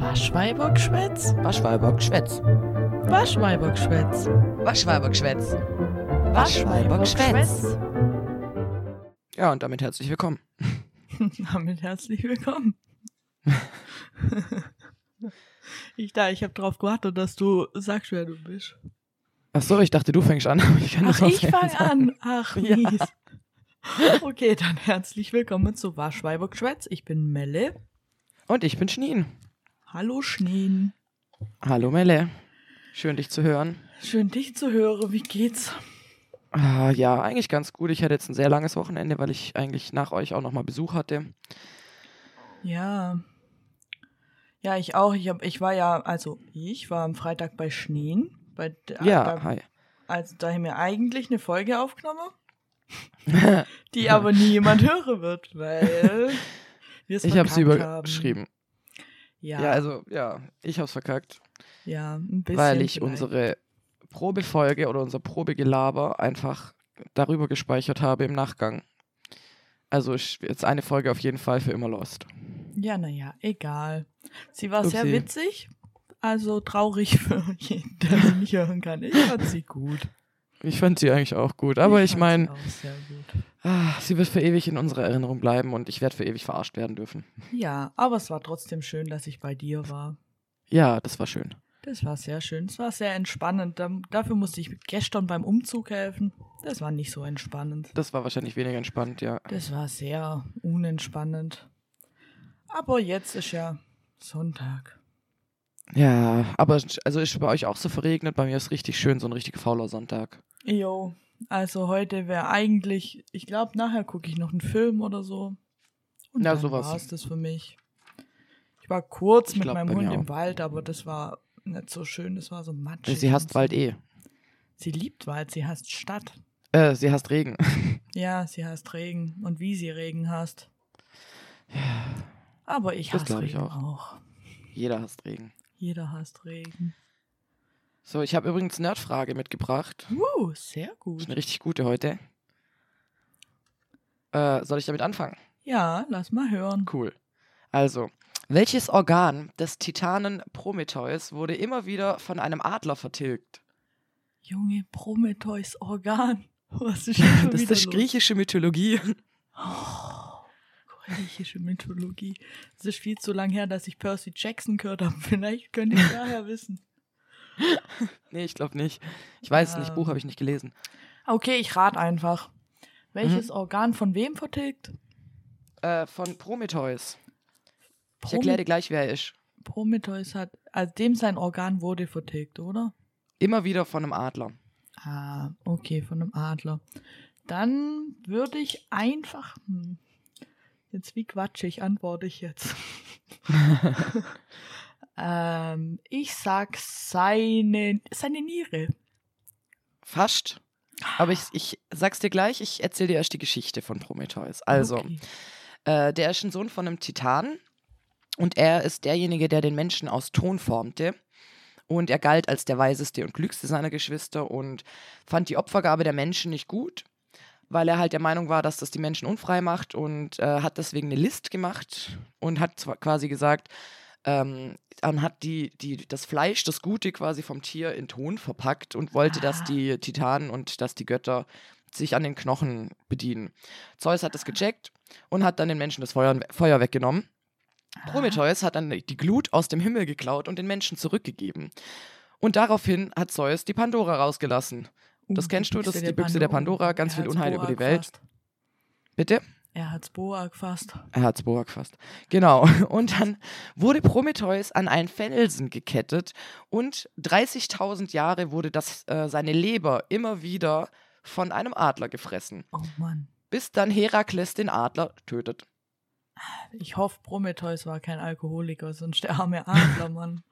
Waschweibergschwätz? Waschweibergschwätz. Waschweibergschwätz. Waschweibergschwätz. Waschweibergschwätz. Ja, und damit herzlich willkommen. Damit herzlich willkommen. ich da, ich habe drauf gewartet, dass du sagst, wer du bist. Ach so, ich dachte, du fängst an. Ich Ach, ich fange an. Ach, Ja. mies. Okay, dann herzlich willkommen zu Waschweibergschwätz. Ich bin Melle. Und ich bin Schnien. Hallo Schneen. Hallo Melle. Schön, dich zu hören. Schön dich zu hören. Wie geht's? Ah, ja, eigentlich ganz gut. Ich hatte jetzt ein sehr langes Wochenende, weil ich eigentlich nach euch auch nochmal Besuch hatte. Ja. Ja, ich auch. Ich, hab, ich war ja, also ich war am Freitag bei Schneen. Bei, Ja, da, hi. Also da haben wir eigentlich eine Folge aufgenommen, die aber nie jemand hören wird, weil wir es Ich habe sie überschrieben. Ja, Ja. also, ja, ich hab's verkackt, ja, ein bisschen. weil ich vielleicht. unsere Probefolge oder unser Probegelaber einfach darüber gespeichert habe im Nachgang. Also jetzt eine Folge auf jeden Fall für immer lost. Ja, naja, egal. Sie war sehr Upsi. witzig, also traurig für jeden, der sie nicht hören kann. Ich fand sie gut. Ich fand sie eigentlich auch gut, aber ich, fand meine. Ah, sie wird für ewig in unserer Erinnerung bleiben und ich werde für ewig verarscht werden dürfen. Ja, aber es war trotzdem schön, dass ich bei dir war. Ja, das war schön. Das war sehr schön. Es war sehr entspannend. Da- Dafür musste ich gestern beim Umzug helfen. Das war nicht so entspannend. Das war wahrscheinlich weniger entspannt, ja. Das war sehr unentspannend. Aber jetzt ist ja Sonntag. Ja, aber also ist bei euch auch so verregnet. Bei mir ist richtig schön, so ein richtig fauler Sonntag. Jo, also heute wäre eigentlich, ich glaube, nachher gucke ich noch einen Film oder so. Und Ja, dann sowas. war es das für mich. Ich war kurz Ich mit glaub, meinem Hund im. Wald, aber das war nicht so schön. Das war so matschig. Sie hasst so. Wald eh. Sie liebt Wald, sie hasst Stadt. Äh, sie hasst Regen. Ja, sie hasst Regen und wie sie Regen hasst. Aber ich Das hasse glaub ich Regen auch. auch. Jeder hasst Regen. Jeder hasst Regen. So, ich habe übrigens Nerdfrage mitgebracht. Uh, sehr Das gut. ist eine richtig gute heute. Äh, soll ich damit anfangen? Ja, lass mal hören. Cool. Also, welches Organ des Titanen Prometheus wurde immer wieder von einem Adler vertilgt? Junge, Prometheus Organ. Was ist schon Das ist los? griechische Mythologie. Oh, griechische Mythologie. Es ist viel zu lang her, dass ich Percy Jackson gehört habe. Vielleicht könnte ich daher wissen. Nee, ich glaube nicht. Ich weiß es nicht, Ähm. Buch habe ich nicht gelesen. Okay, ich rate einfach. Mhm. Welches Organ von wem vertilgt? Äh, von Prometheus. Ich erkläre dir gleich, wer er ist. Prometheus hat, also dem sein Organ wurde vertilgt, oder? Immer wieder von einem Adler. Ah, okay, von einem Adler. Dann würde ich einfach. Jetzt wie quatschig antworte ich jetzt. ähm, ich sag seine, seine Niere. Fast. Aber ich, ich sag's dir gleich, ich erzähle dir erst die Geschichte von Prometheus. Also, Okay. äh, der ist ein Sohn von einem Titan und er ist derjenige, der den Menschen aus Ton formte. Und er galt als der weiseste und klügste seiner Geschwister und fand die Opfergabe der Menschen nicht gut, weil er halt der Meinung war, dass das die Menschen unfrei macht und äh, hat deswegen eine List gemacht und hat zwar quasi gesagt, ähm, dann hat die, die, das Fleisch, das Gute quasi vom Tier in Ton verpackt und wollte, dass Ah. die Titanen und dass die Götter sich an den Knochen bedienen. Zeus hat das gecheckt und hat dann den Menschen das Feuer, Feuer weggenommen. Prometheus hat dann die Glut aus dem Himmel geklaut und den Menschen zurückgegeben. Und daraufhin hat Zeus die Pandora rausgelassen. Das Uh, kennst du, das ist die Büchse der Pandora, ganz viel Unheil über die Welt. Bitte? Er hat's Boa gefasst. Er hat's Boa gefasst. Genau. Und dann wurde Prometheus an einen Felsen gekettet und 30.000 Jahre wurde das, äh, seine Leber immer wieder von einem Adler gefressen, Oh Mann. bis dann Herakles den Adler tötet. Ich hoffe, Prometheus war kein Alkoholiker, sonst der arme Adler, Mann.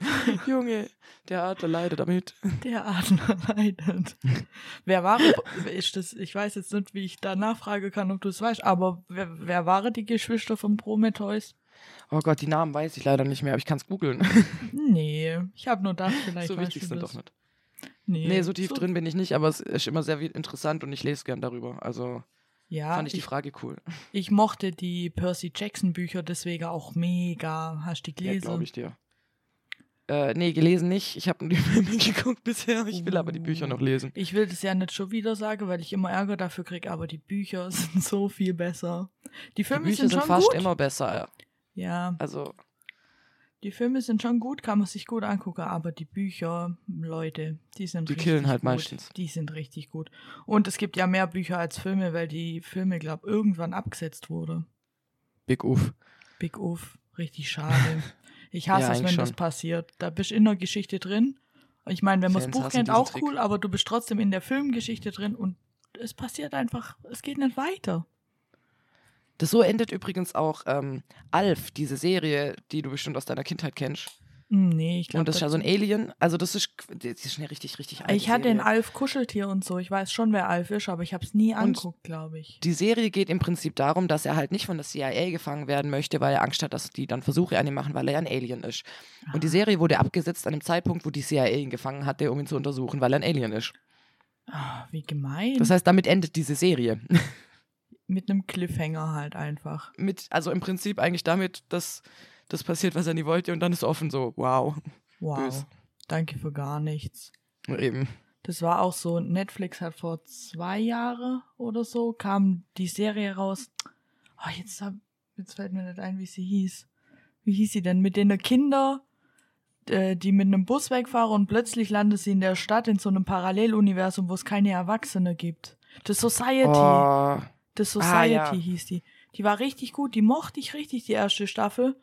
Junge, der Adler leidet damit. Der Adler leidet. wer war ist das? Ich weiß jetzt nicht, wie ich da nachfragen kann, ob du es weißt, aber wer, wer waren die Geschwister von Prometheus? Oh Gott, die Namen weiß ich leider nicht mehr, aber ich kann es googeln. Nee, ich habe nur gedacht, vielleicht so wichtig sind das. doch nicht. Nee, Nee, so tief drin bin ich nicht, aber es ist immer sehr interessant und ich lese gern darüber. Also, Ja, Fand ich die ich, Frage cool. ich mochte die Percy Jackson Bücher deswegen auch mega. Hast du die Ja, gelesen? glaube ich dir. Äh, nee, gelesen nicht. Ich habe nur die Filme geguckt bisher. Ich will aber die Bücher noch lesen. Ich will das ja nicht schon wieder sagen, weil ich immer Ärger dafür kriege, aber die Bücher sind so viel besser. Die Die Filme Bücher sind sind schon fast gut. immer besser. Ja, Also, die Filme sind schon gut, kann man sich gut angucken, aber die Bücher, Leute, die sind Die richtig killen halt gut. meistens. Die sind richtig gut. Und es gibt ja mehr Bücher als Filme, weil die Filme, glaube irgendwann abgesetzt wurde. Big Uff. Big Uff, richtig schade. Ich hasse Ja, es, wenn eigentlich das schon. passiert. Da bist du in der Geschichte drin. Ich meine, wenn man das Buch kennt, auch Trick. cool, aber du bist trotzdem in der Filmgeschichte drin und es passiert einfach, es geht nicht weiter. Das so endet übrigens auch ähm, Alf, diese Serie, die du bestimmt aus deiner Kindheit kennst. Hm, Nee, ich glaube. Und das ist ja so ein Alien. Also, das ist, das ist schon eine richtig, richtig alte Ich hatte Serie. Alf Kuscheltier und so. Ich weiß schon, wer Alf ist, aber ich habe es nie angeguckt, glaube ich. Die Serie geht im Prinzip darum, dass er halt nicht von der CIA gefangen werden möchte, weil er Angst hat, dass die dann Versuche an ihm machen, weil er ja ein Alien ist. Und die Serie wurde abgesetzt an dem Zeitpunkt, wo die CIA ihn gefangen hatte, um ihn zu untersuchen, weil er ein Alien ist. Ah, wie gemein. Das heißt, damit endet diese Serie. Mit einem Cliffhanger halt einfach. Mit, also im Prinzip eigentlich damit, dass das passiert, was er nie wollte, und dann ist offen so, wow. Wow. Bös. Danke für gar nichts. Eben. Das war auch so, Netflix hat vor zwei Jahren oder so, kam die Serie raus. Oh, jetzt, hab, jetzt fällt mir nicht ein, wie sie hieß. Wie hieß sie denn? Mit den Kindern, äh, die mit einem Bus wegfahren und plötzlich landet sie in der Stadt in so einem Paralleluniversum, wo es keine Erwachsene gibt. The Society. Oh, The Society Ah, ja. hieß die. Die war richtig gut, die mochte ich richtig, die erste Staffel.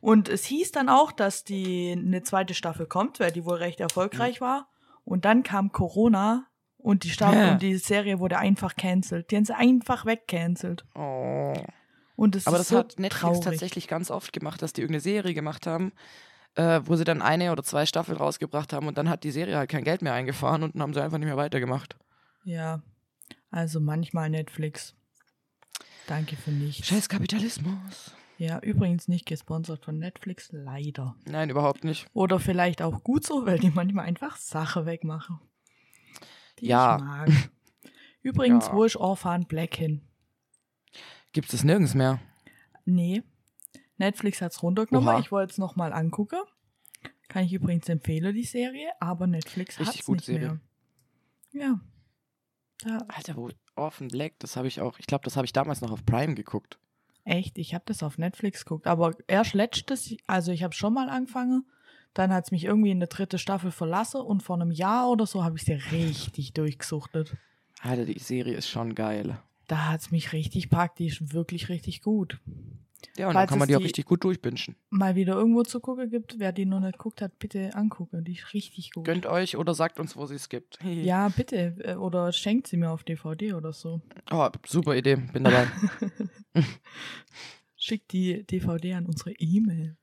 Und es hieß dann auch, dass die eine zweite Staffel kommt, weil die wohl recht erfolgreich war. Und dann kam Corona und die Staffel Ja. und die Serie wurde einfach cancelled. Die haben sie einfach wegcancelt. oh. Und das Aber das so hat Netflix traurig. tatsächlich ganz oft gemacht, dass die irgendeine Serie gemacht haben, äh, wo sie dann eine oder zwei Staffeln rausgebracht haben und dann hat die Serie halt kein Geld mehr eingefahren und dann haben sie einfach nicht mehr weitergemacht. Ja, also manchmal Netflix. Danke für nichts. Scheiß Kapitalismus. Ja, übrigens nicht gesponsert von Netflix, leider. Nein, überhaupt nicht. Oder vielleicht auch gut so, weil die manchmal einfach Sache wegmachen. Die Ja. ich mag. Übrigens, Ja. wo ist Orphan Black hin? Gibt es nirgends mehr. Nee. Netflix hat's runtergenommen. Oha. Ich wollte es nochmal angucken. Kann ich übrigens empfehlen, die Serie, aber Netflix hat's gute nicht Serie. mehr. Ja. Da, Alter, wo Orphan Black, das habe ich auch, ich glaube, das habe ich damals noch auf Prime geguckt. Echt, ich habe das auf Netflix geguckt, aber erst letztes, also ich habe schon mal angefangen, dann hat's mich irgendwie in der dritte Staffel verlassen und vor einem Jahr oder so habe ich sie richtig durchgesuchtet. Alter, die Serie ist schon geil. Da hat's mich richtig praktisch, wirklich richtig gut. Ja, und dann kann man die auch richtig gut durchbingen. Mal wieder irgendwo zu gucken gibt, wer die noch nicht geguckt hat, bitte angucken. Die ist richtig gut. Gönnt euch oder sagt uns, wo sie es gibt. Ja, bitte. äh, Oder schenkt sie mir auf DVD oder so. Oh, super Idee, bin dabei. Schickt die DVD an unsere E-Mail.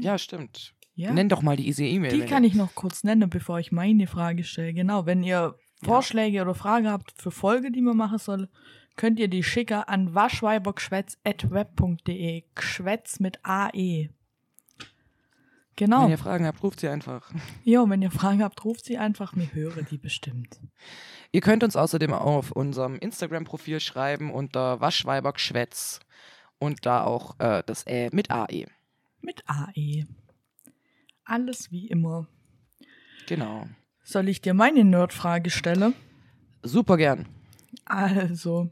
ja, stimmt. Ja. Nenn doch mal die easy E-Mail. die kann ich noch kurz nennen, bevor ich meine Frage stelle. Genau, wenn ihr Vorschläge oder Fragen habt für Folge, die man machen soll, könnt ihr die schicken an waschweibergschwätz.web.de. Geschwätz mit AE. Genau. Wenn ihr Fragen habt, ruft sie einfach. Ja, wenn ihr Fragen habt, ruft sie einfach. Mir höre die bestimmt. Ihr könnt uns außerdem auf unserem Instagram-Profil schreiben unter Waschweibergschwätz und da auch äh, das Ä mit AE. Mit AE. Alles wie immer. Genau. Soll ich dir meine Nerdfrage stellen? Super gern. Also,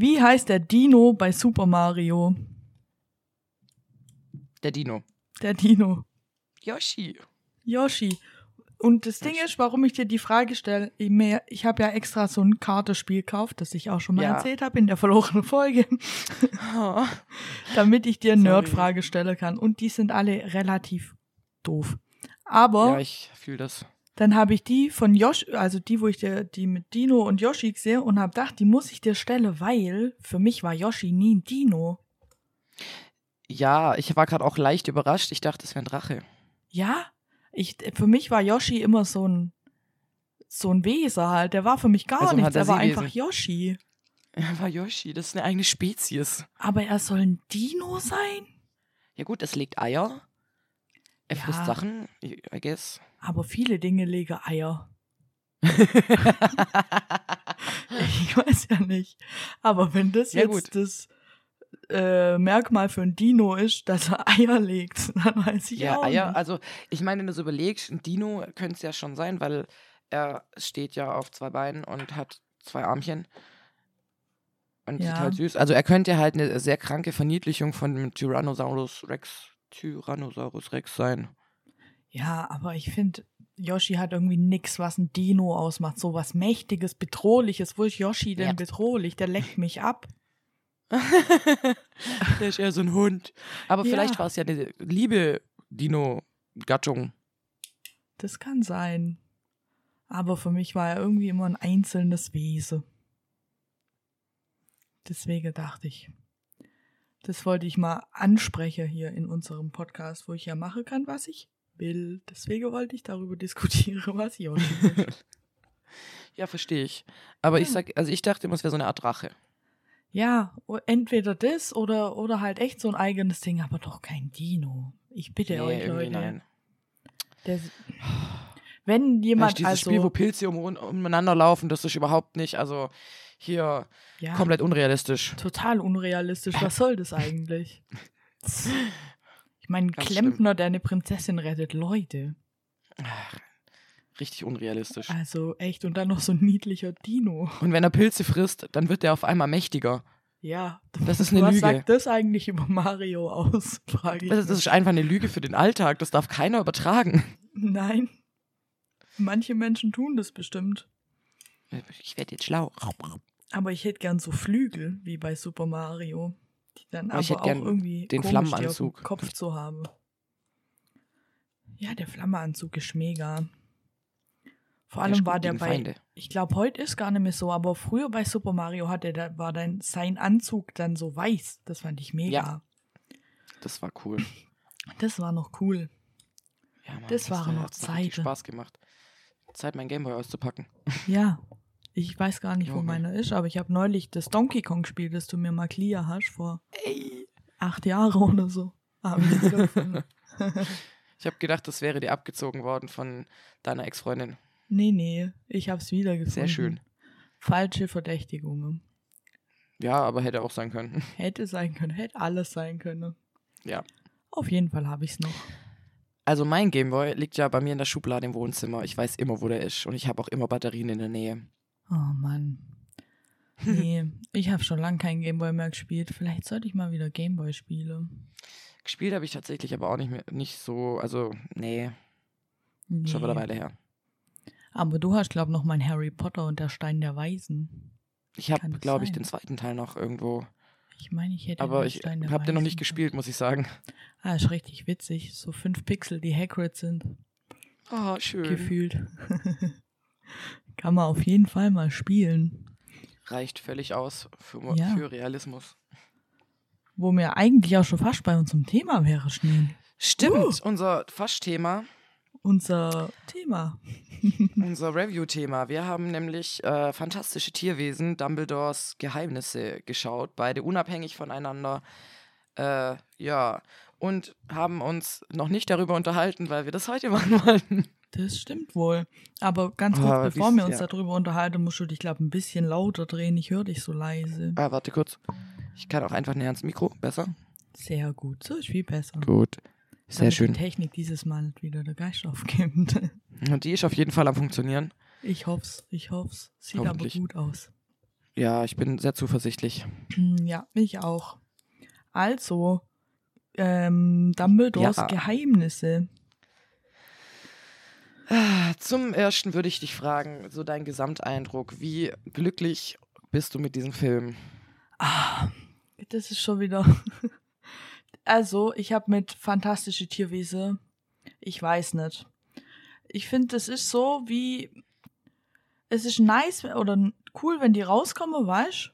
wie heißt der Dino bei Super Mario? Der Dino. Der Dino. Yoshi. Yoshi. Und das Ding ist, warum ich dir die Frage stelle, ich, mir- ich habe ja extra so ein Kartenspiel gekauft, das ich auch schon mal Ja. erzählt habe in der verlorenen Folge, Oh. damit ich dir. Nerdfrage stellen kann. Und die sind alle relativ doof. Aber Ja, ich fühle das. Dann habe ich die von Yoshi, also die, wo ich dir, die mit Dino und Yoshi sehe und habe gedacht, die muss ich dir stellen, weil für mich war Yoshi nie ein Dino. Ja, ich war gerade auch leicht überrascht. Ich dachte, es wäre ein Drache. Ja, ich, für mich war Yoshi immer so ein, so ein Wesen halt. Der war für mich gar Also nichts. Er war einfach Yoshi. Er war Yoshi. Das ist eine eigene Spezies. Aber er soll ein Dino sein? Ja gut, es legt Eier. Er Ja. frisst Sachen, I guess. Aber viele Dinge legen Eier. Ich weiß ja nicht. Aber wenn das Ja, jetzt gut. das äh, Merkmal für ein Dino ist, dass er Eier legt, dann weiß ich ja, auch Eier, nicht. also ich meine, wenn du so überlegst, ein Dino könnte es ja schon sein, weil er steht ja auf zwei Beinen und hat zwei Armchen. Und Ja. sieht halt süß. Also er könnte halt eine sehr kranke Verniedlichung von einem Tyrannosaurus Rex, Tyrannosaurus Rex sein. Ja, aber ich finde, Yoshi hat irgendwie nix, was ein Dino ausmacht. So was Mächtiges, Bedrohliches. Wo ist Yoshi denn Ja. bedrohlich? Der leckt mich ab. Der ist eher so ein Hund. Aber Ja. vielleicht war es ja eine liebe Dino-Gattung. Das kann sein. Aber für mich war er irgendwie immer ein einzelnes Wesen. Deswegen dachte ich, das wollte ich mal ansprechen hier in unserem Podcast, wo ich ja machen kann, was ich will. Deswegen wollte ich darüber diskutieren, was Yoshi ist. Ja, verstehe ich. Aber ich Ja. sag, also ich dachte immer, es wäre so eine Art Drache. Ja, entweder das oder, oder halt echt so ein eigenes Ding, aber doch kein Dino. Ich bitte Nee, euch, Leute. nein. Der, wenn Weißt, jemand dieses also, Spiel, wo Pilze um, umeinander laufen, das ist überhaupt nicht, also hier ja, komplett unrealistisch. total unrealistisch. Was soll das eigentlich? Ich meine, ein Klempner, der eine Prinzessin rettet, Leute. Ach, richtig unrealistisch. Also echt, und dann noch so ein niedlicher Dino. Und wenn er Pilze frisst, dann wird er auf einmal mächtiger. Ja, Das ist eine was Lüge. sagt das eigentlich über Mario aus? Frage ich Das, das ist einfach eine Lüge für den Alltag. Das darf keiner übertragen. Nein. Manche Menschen tun das bestimmt. Ich werde jetzt schlau. Aber ich hätte gern so Flügel, wie bei Super Mario. Die dann Aber ich aber auch irgendwie den die auf dem Flammenanzug. Kopf zu haben. Ja, der Flammenanzug ist mega. Vor allem war der bei, Feinde. ich glaube, heute ist gar nicht mehr so, aber früher bei Super Mario hatte der, war dann sein Anzug dann so weiß. Das fand ich mega. Ja. Das war cool. Das war noch cool. Ja, Mann, Das waren noch Zeiten. Spaß gemacht. Zeit, mein Gameboy auszupacken. Ja. Ich weiß gar nicht, wo Junge. meiner ist, aber ich habe neulich das Donkey Kong Spiel, das du mir mal clear hast, vor Ey. acht Jahren oder so. Hab ich. Ich habe gedacht, das wäre dir abgezogen worden von deiner Ex-Freundin. Nee, nee, ich hab's wiedergefunden. Sehr schön. Falsche Verdächtigungen. Ja, aber hätte auch sein können. Hätte sein können, hätte alles sein können. Ja. Auf jeden Fall habe ich's noch. Also mein Gameboy liegt ja bei mir in der Schublade im Wohnzimmer. Ich weiß immer, wo der ist. Und ich habe auch immer Batterien in der Nähe. Oh Mann. Nee, ich habe schon lange kein Gameboy mehr gespielt. Vielleicht sollte ich mal wieder Gameboy spielen. Gespielt habe ich tatsächlich aber auch nicht mehr, nicht so, also, nee, Nee. schon wieder Weile her. Aber du hast, glaub noch mein Harry Potter und der Stein der Weisen. Ich habe, glaube ich, den zweiten Teil noch irgendwo. Ich meine, ich hätte Aber den ich habe den noch nicht gespielt, muss ich sagen. Ah, ist richtig witzig. So fünf Pixel, die Hagrid sind. Oh, schön. Gefühlt. Kann man auf jeden Fall mal spielen. Reicht völlig aus für, Ja. für Realismus. Wo mir eigentlich auch schon fast bei unserem Thema wäre, Schnee. Stimmt, unser Fasch-Thema, Unser Thema. unser Review-Thema. Wir haben nämlich äh, fantastische Tierwesen, Dumbledores Geheimnisse geschaut, beide unabhängig voneinander. Äh, ja, und haben uns noch nicht darüber unterhalten, weil wir das heute machen wollten. Das stimmt wohl. Aber ganz kurz, Ah, bevor wir uns ja. darüber unterhalten, musst du dich, glaube ein bisschen lauter drehen. Ich höre dich so leise. Ah, warte kurz. Ich kann auch einfach näher ans Mikro. Besser? Sehr gut. So ist viel besser. Gut. Sehr Damit schön. die Technik dieses Mal nicht wieder der Geist aufgibt. Und die ist auf jeden Fall am Funktionieren. Ich hoff's, ich hoff's. Sieht aber gut aus. Ja, ich bin sehr zuversichtlich. Ja, ich auch. Also, ähm, Dumbledores Ja. Geheimnisse. Zum ersten würde ich dich fragen, so dein Gesamteindruck. Wie glücklich bist du mit diesem Film? Ah, das ist schon wieder. Also, ich habe mit fantastische Tierwesen. Ich weiß nicht. Ich finde, das ist so wie. Es ist nice oder cool, wenn die rauskommen, weißt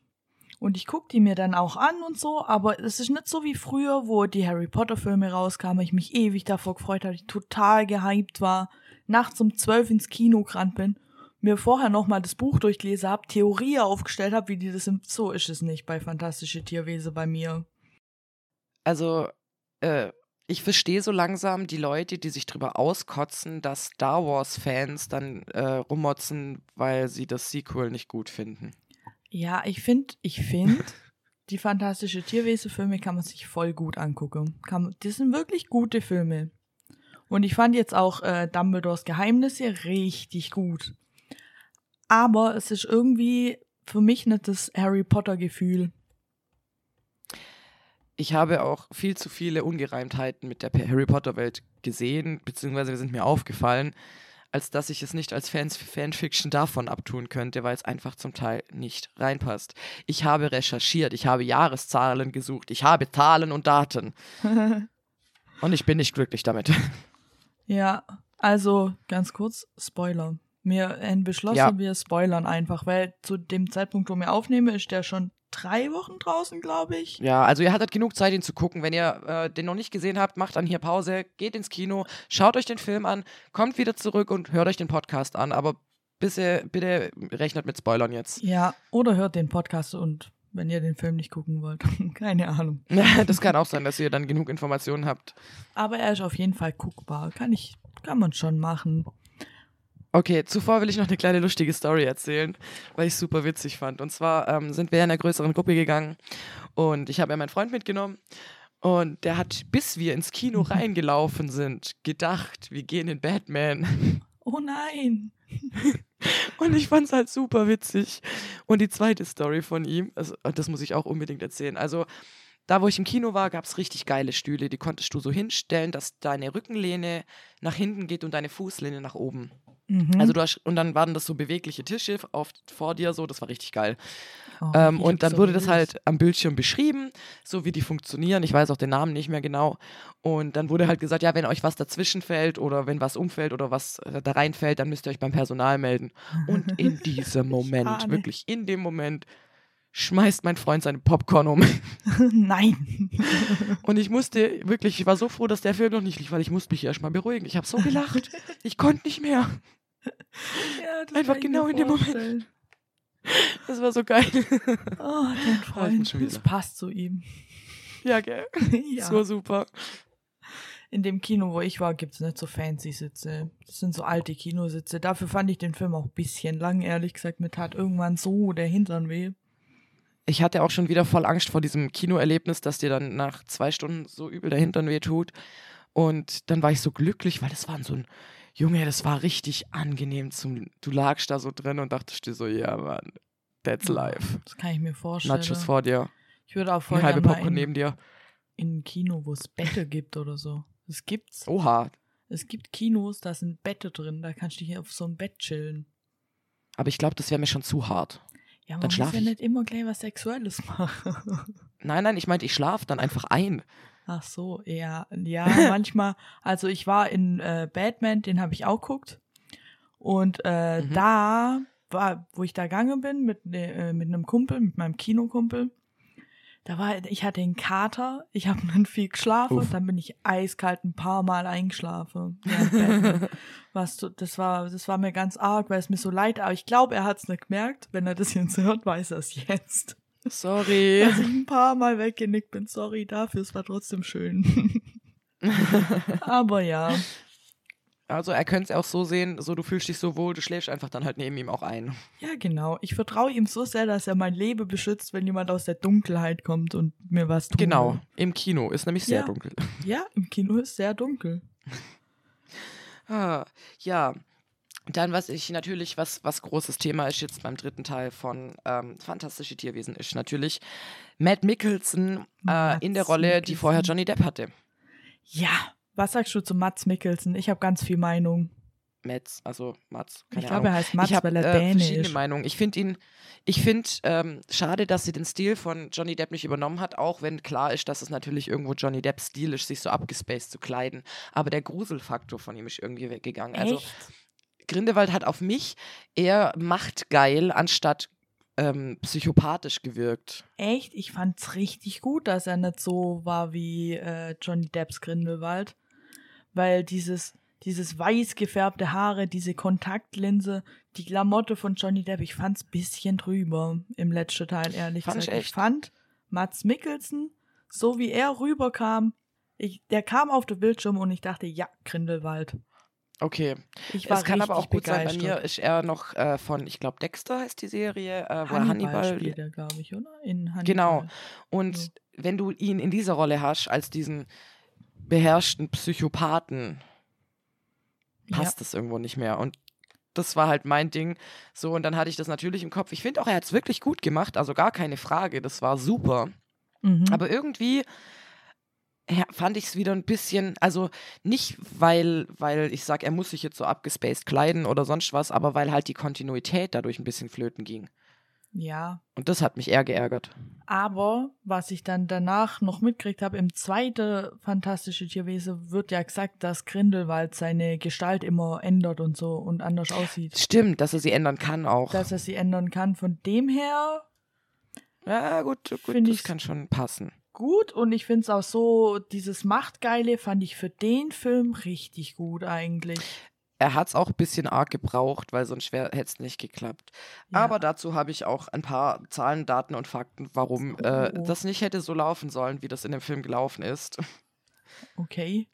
Und ich gucke die mir dann auch an und so, aber es ist nicht so wie früher, wo die Harry Potter-Filme rauskamen, ich mich ewig davor gefreut habe, ich total gehypt war, nachts um zwölf ins Kino gerannt bin, mir vorher nochmal das Buch durchgelesen habe, Theorie aufgestellt habe, wie die das im. So ist es nicht bei Fantastische Tierwesen bei mir. Also, äh, ich verstehe so langsam die Leute, die sich drüber auskotzen, dass Star Wars-Fans dann äh, rummotzen, weil sie das Sequel nicht gut finden. Ja, ich finde, ich finde, die fantastische Tierwesen-Filme kann man sich voll gut angucken. Kann, das sind wirklich gute Filme. Und ich fand jetzt auch äh, Dumbledores Geheimnisse richtig gut. Aber es ist irgendwie für mich nicht das Harry Potter-Gefühl. Ich habe auch viel zu viele Ungereimtheiten mit der Harry Potter-Welt gesehen, beziehungsweise sind mir aufgefallen, als dass ich es nicht als Fans Fanfiction davon abtun könnte, weil es einfach zum Teil nicht reinpasst. Ich habe recherchiert, ich habe Jahreszahlen gesucht, ich habe Zahlen und Daten. und ich bin nicht glücklich damit. Ja, also ganz kurz, Spoiler. Wir haben beschlossen, Ja. wir spoilern einfach, weil zu dem Zeitpunkt, wo wir aufnehmen, ist der schon drei Wochen draußen, glaube ich. Ja, also ihr hattet genug Zeit, ihn zu gucken. Wenn ihr äh, den noch nicht gesehen habt, macht dann hier Pause, geht ins Kino, schaut euch den Film an, kommt wieder zurück und hört euch den Podcast an. Aber bitte, bitte rechnet mit Spoilern jetzt. Ja, oder hört den Podcast und wenn ihr den Film nicht gucken wollt, keine Ahnung. das kann auch sein, dass ihr dann genug Informationen habt. Aber er ist auf jeden Fall guckbar. Kann ich, kann man schon machen. Okay, zuvor will ich noch eine kleine lustige Story erzählen, weil ich es super witzig fand. Und zwar ähm, sind wir in einer größeren Gruppe gegangen und ich habe ja meinen Freund mitgenommen. Und der hat, bis wir ins Kino reingelaufen sind, gedacht, wir gehen in Batman. Oh nein. Und ich fand es halt super witzig. Und die zweite Story von ihm, also das muss ich auch unbedingt erzählen. Also da, wo ich im Kino war, gab es richtig geile Stühle. Die konntest du so hinstellen, dass deine Rückenlehne nach hinten geht und deine Fußlehne nach oben. Mhm. Also du hast, und dann waren das so bewegliche Tische auf, vor dir, so, das war richtig geil. Oh, Ähm, und dann so wurde das halt am Bildschirm beschrieben, so wie die funktionieren. Ich weiß auch den Namen nicht mehr genau. Und dann wurde halt gesagt, ja, wenn euch was dazwischen fällt oder wenn was umfällt oder was äh, da reinfällt, dann müsst ihr euch beim Personal melden. Und in diesem Moment, wirklich in dem Moment, schmeißt mein Freund seine Popcorn um. nein. Und ich musste wirklich, ich war so froh, dass der Film noch nicht lief, weil ich musste mich erstmal beruhigen. Ich habe so gelacht. Ich konnte nicht mehr. Ja, das Einfach genau in dem Moment. Das war so geil. Oh, dein Freund. Das passt zu ihm. Ja, gell? ja. So super. In dem Kino, wo ich war, gibt's nicht so fancy Sitze. Das sind so alte Kinositze. Dafür fand ich den Film auch ein bisschen lang, ehrlich gesagt. Mir tat irgendwann so der Hintern weh. Ich hatte auch schon wieder voll Angst vor diesem Kinoerlebnis, dass dir dann nach zwei Stunden so übel der Hintern weh tut. Und dann war ich so glücklich, weil das war so ein Junge, das war richtig angenehm. Zum, du lagst da so drin und dachtest dir so, ja, Mann, that's life. Das kann ich mir vorstellen. Nachos vor dir, Ich würde auch voll halbe Popcorn neben dir. in ein Kino, wo es Bette gibt oder so. Das gibt's. Oha. Es gibt Kinos, da sind Bette drin. Da kannst du hier auf so einem Bett chillen. Aber ich glaube, das wäre mir schon zu hart. Ja, man Dann muss ja ich. nicht immer gleich was Sexuelles machen. Nein, nein, ich meinte, ich schlafe dann einfach ein. Ach so, ja, ja, manchmal. Also ich war in äh, Batman, den habe ich auch geguckt. Und äh, Mhm. da war, wo ich da gegangen bin mit, äh, mit einem Kumpel, mit meinem Kinokumpel, da war, ich hatte einen Kater, ich habe dann viel geschlafen, Uff. dann bin ich eiskalt ein paar Mal eingeschlafen. während Batman. Was, du- das war, das war mir ganz arg, weil es mir so leid, aber ich glaube, er hat es nicht gemerkt. Wenn er das jetzt hört, weiß er es jetzt. Sorry. Dass ich ein paar Mal weggenickt bin. Sorry dafür, es war trotzdem schön. Aber ja, Also er könnte es auch so sehen, so du fühlst dich so wohl, du schläfst einfach dann halt neben ihm auch ein. ja genau. Ich vertraue ihm so sehr, dass er mein Leben beschützt, wenn jemand aus der Dunkelheit kommt und mir was tut. Genau, im Kino ist nämlich sehr Ja. dunkel. Ja, im Kino ist sehr dunkel. Ah, ja. Dann, was ich natürlich, was, was großes Thema ist jetzt beim dritten Teil von ähm, Fantastische Tierwesen, ist natürlich Matt Mickelson äh, in der Rolle, die vorher. Johnny Depp hatte. Ja, was sagst du zu Mats Mikkelsen? Ich habe ganz viel Meinung. Mats, also Mats, keine ich Ahnung. glaube, er heißt Mats, ich habe weil er äh, Däne verschiedene. Meinungen. Ich finde ihn, ich finde ähm, schade, dass sie den Stil von Johnny Depp nicht übernommen hat, auch wenn klar ist, dass es natürlich irgendwo Johnny Depps Stil ist, sich so abgespaced zu kleiden. Aber der Gruselfaktor von ihm ist irgendwie weggegangen. Also Echt? Grindelwald hat auf mich eher machtgeil anstatt ähm, psychopathisch gewirkt. Echt? Ich fand's richtig gut, dass er nicht so war wie äh, Johnny Depps Grindelwald. Weil dieses, dieses weiß gefärbte Haare, diese Kontaktlinse, die Klamotte von Johnny Depp, ich fand's bisschen drüber im letzten Teil, ehrlich Fand ich gesagt. echt. fand Mats Mikkelsen, so wie er rüberkam, Ich, der kam auf den Bildschirm und ich dachte, ja, Grindelwald. Okay. Ich war Es kann aber auch gut sein, bei begeistert. mir ist er noch äh, von, ich glaube, Dexter heißt die Serie, äh, wo Hannibal, Hannibal. spielt er, glaube ich, oder? In Hannibal. Genau. Und So. wenn du ihn in dieser Rolle hast, als diesen beherrschten Psychopathen, passt das irgendwo nicht mehr. Und das war halt mein Ding. So, und dann hatte ich das natürlich im Kopf. Ich finde auch, er hat es wirklich gut gemacht, also gar keine Frage. Das war super. Ja. Mhm. Aber irgendwie ja, fand ich es wieder ein bisschen, also nicht, weil, weil ich sage, er muss sich jetzt so abgespaced kleiden oder sonst was, aber weil halt die Kontinuität dadurch ein bisschen flöten ging. Ja. Und das hat mich eher geärgert. Aber was ich dann danach noch mitgekriegt habe, im zweiten Fantastische Tierwesen wird ja gesagt, dass Grindelwald seine Gestalt immer ändert und so und anders aussieht. Stimmt, dass er sie ändern kann auch. Dass er sie ändern kann. Von dem her ja, gut, gut, das kann schon passen. gut und ich finde es auch so, dieses Machtgeile fand ich für den Film richtig gut eigentlich. Er hat es auch ein bisschen arg gebraucht, weil sonst hätte es nicht geklappt. Ja. Aber dazu habe ich auch ein paar Zahlen, Daten und Fakten, warum äh, Oh. das nicht hätte so laufen sollen, wie das in dem Film gelaufen ist. Okay.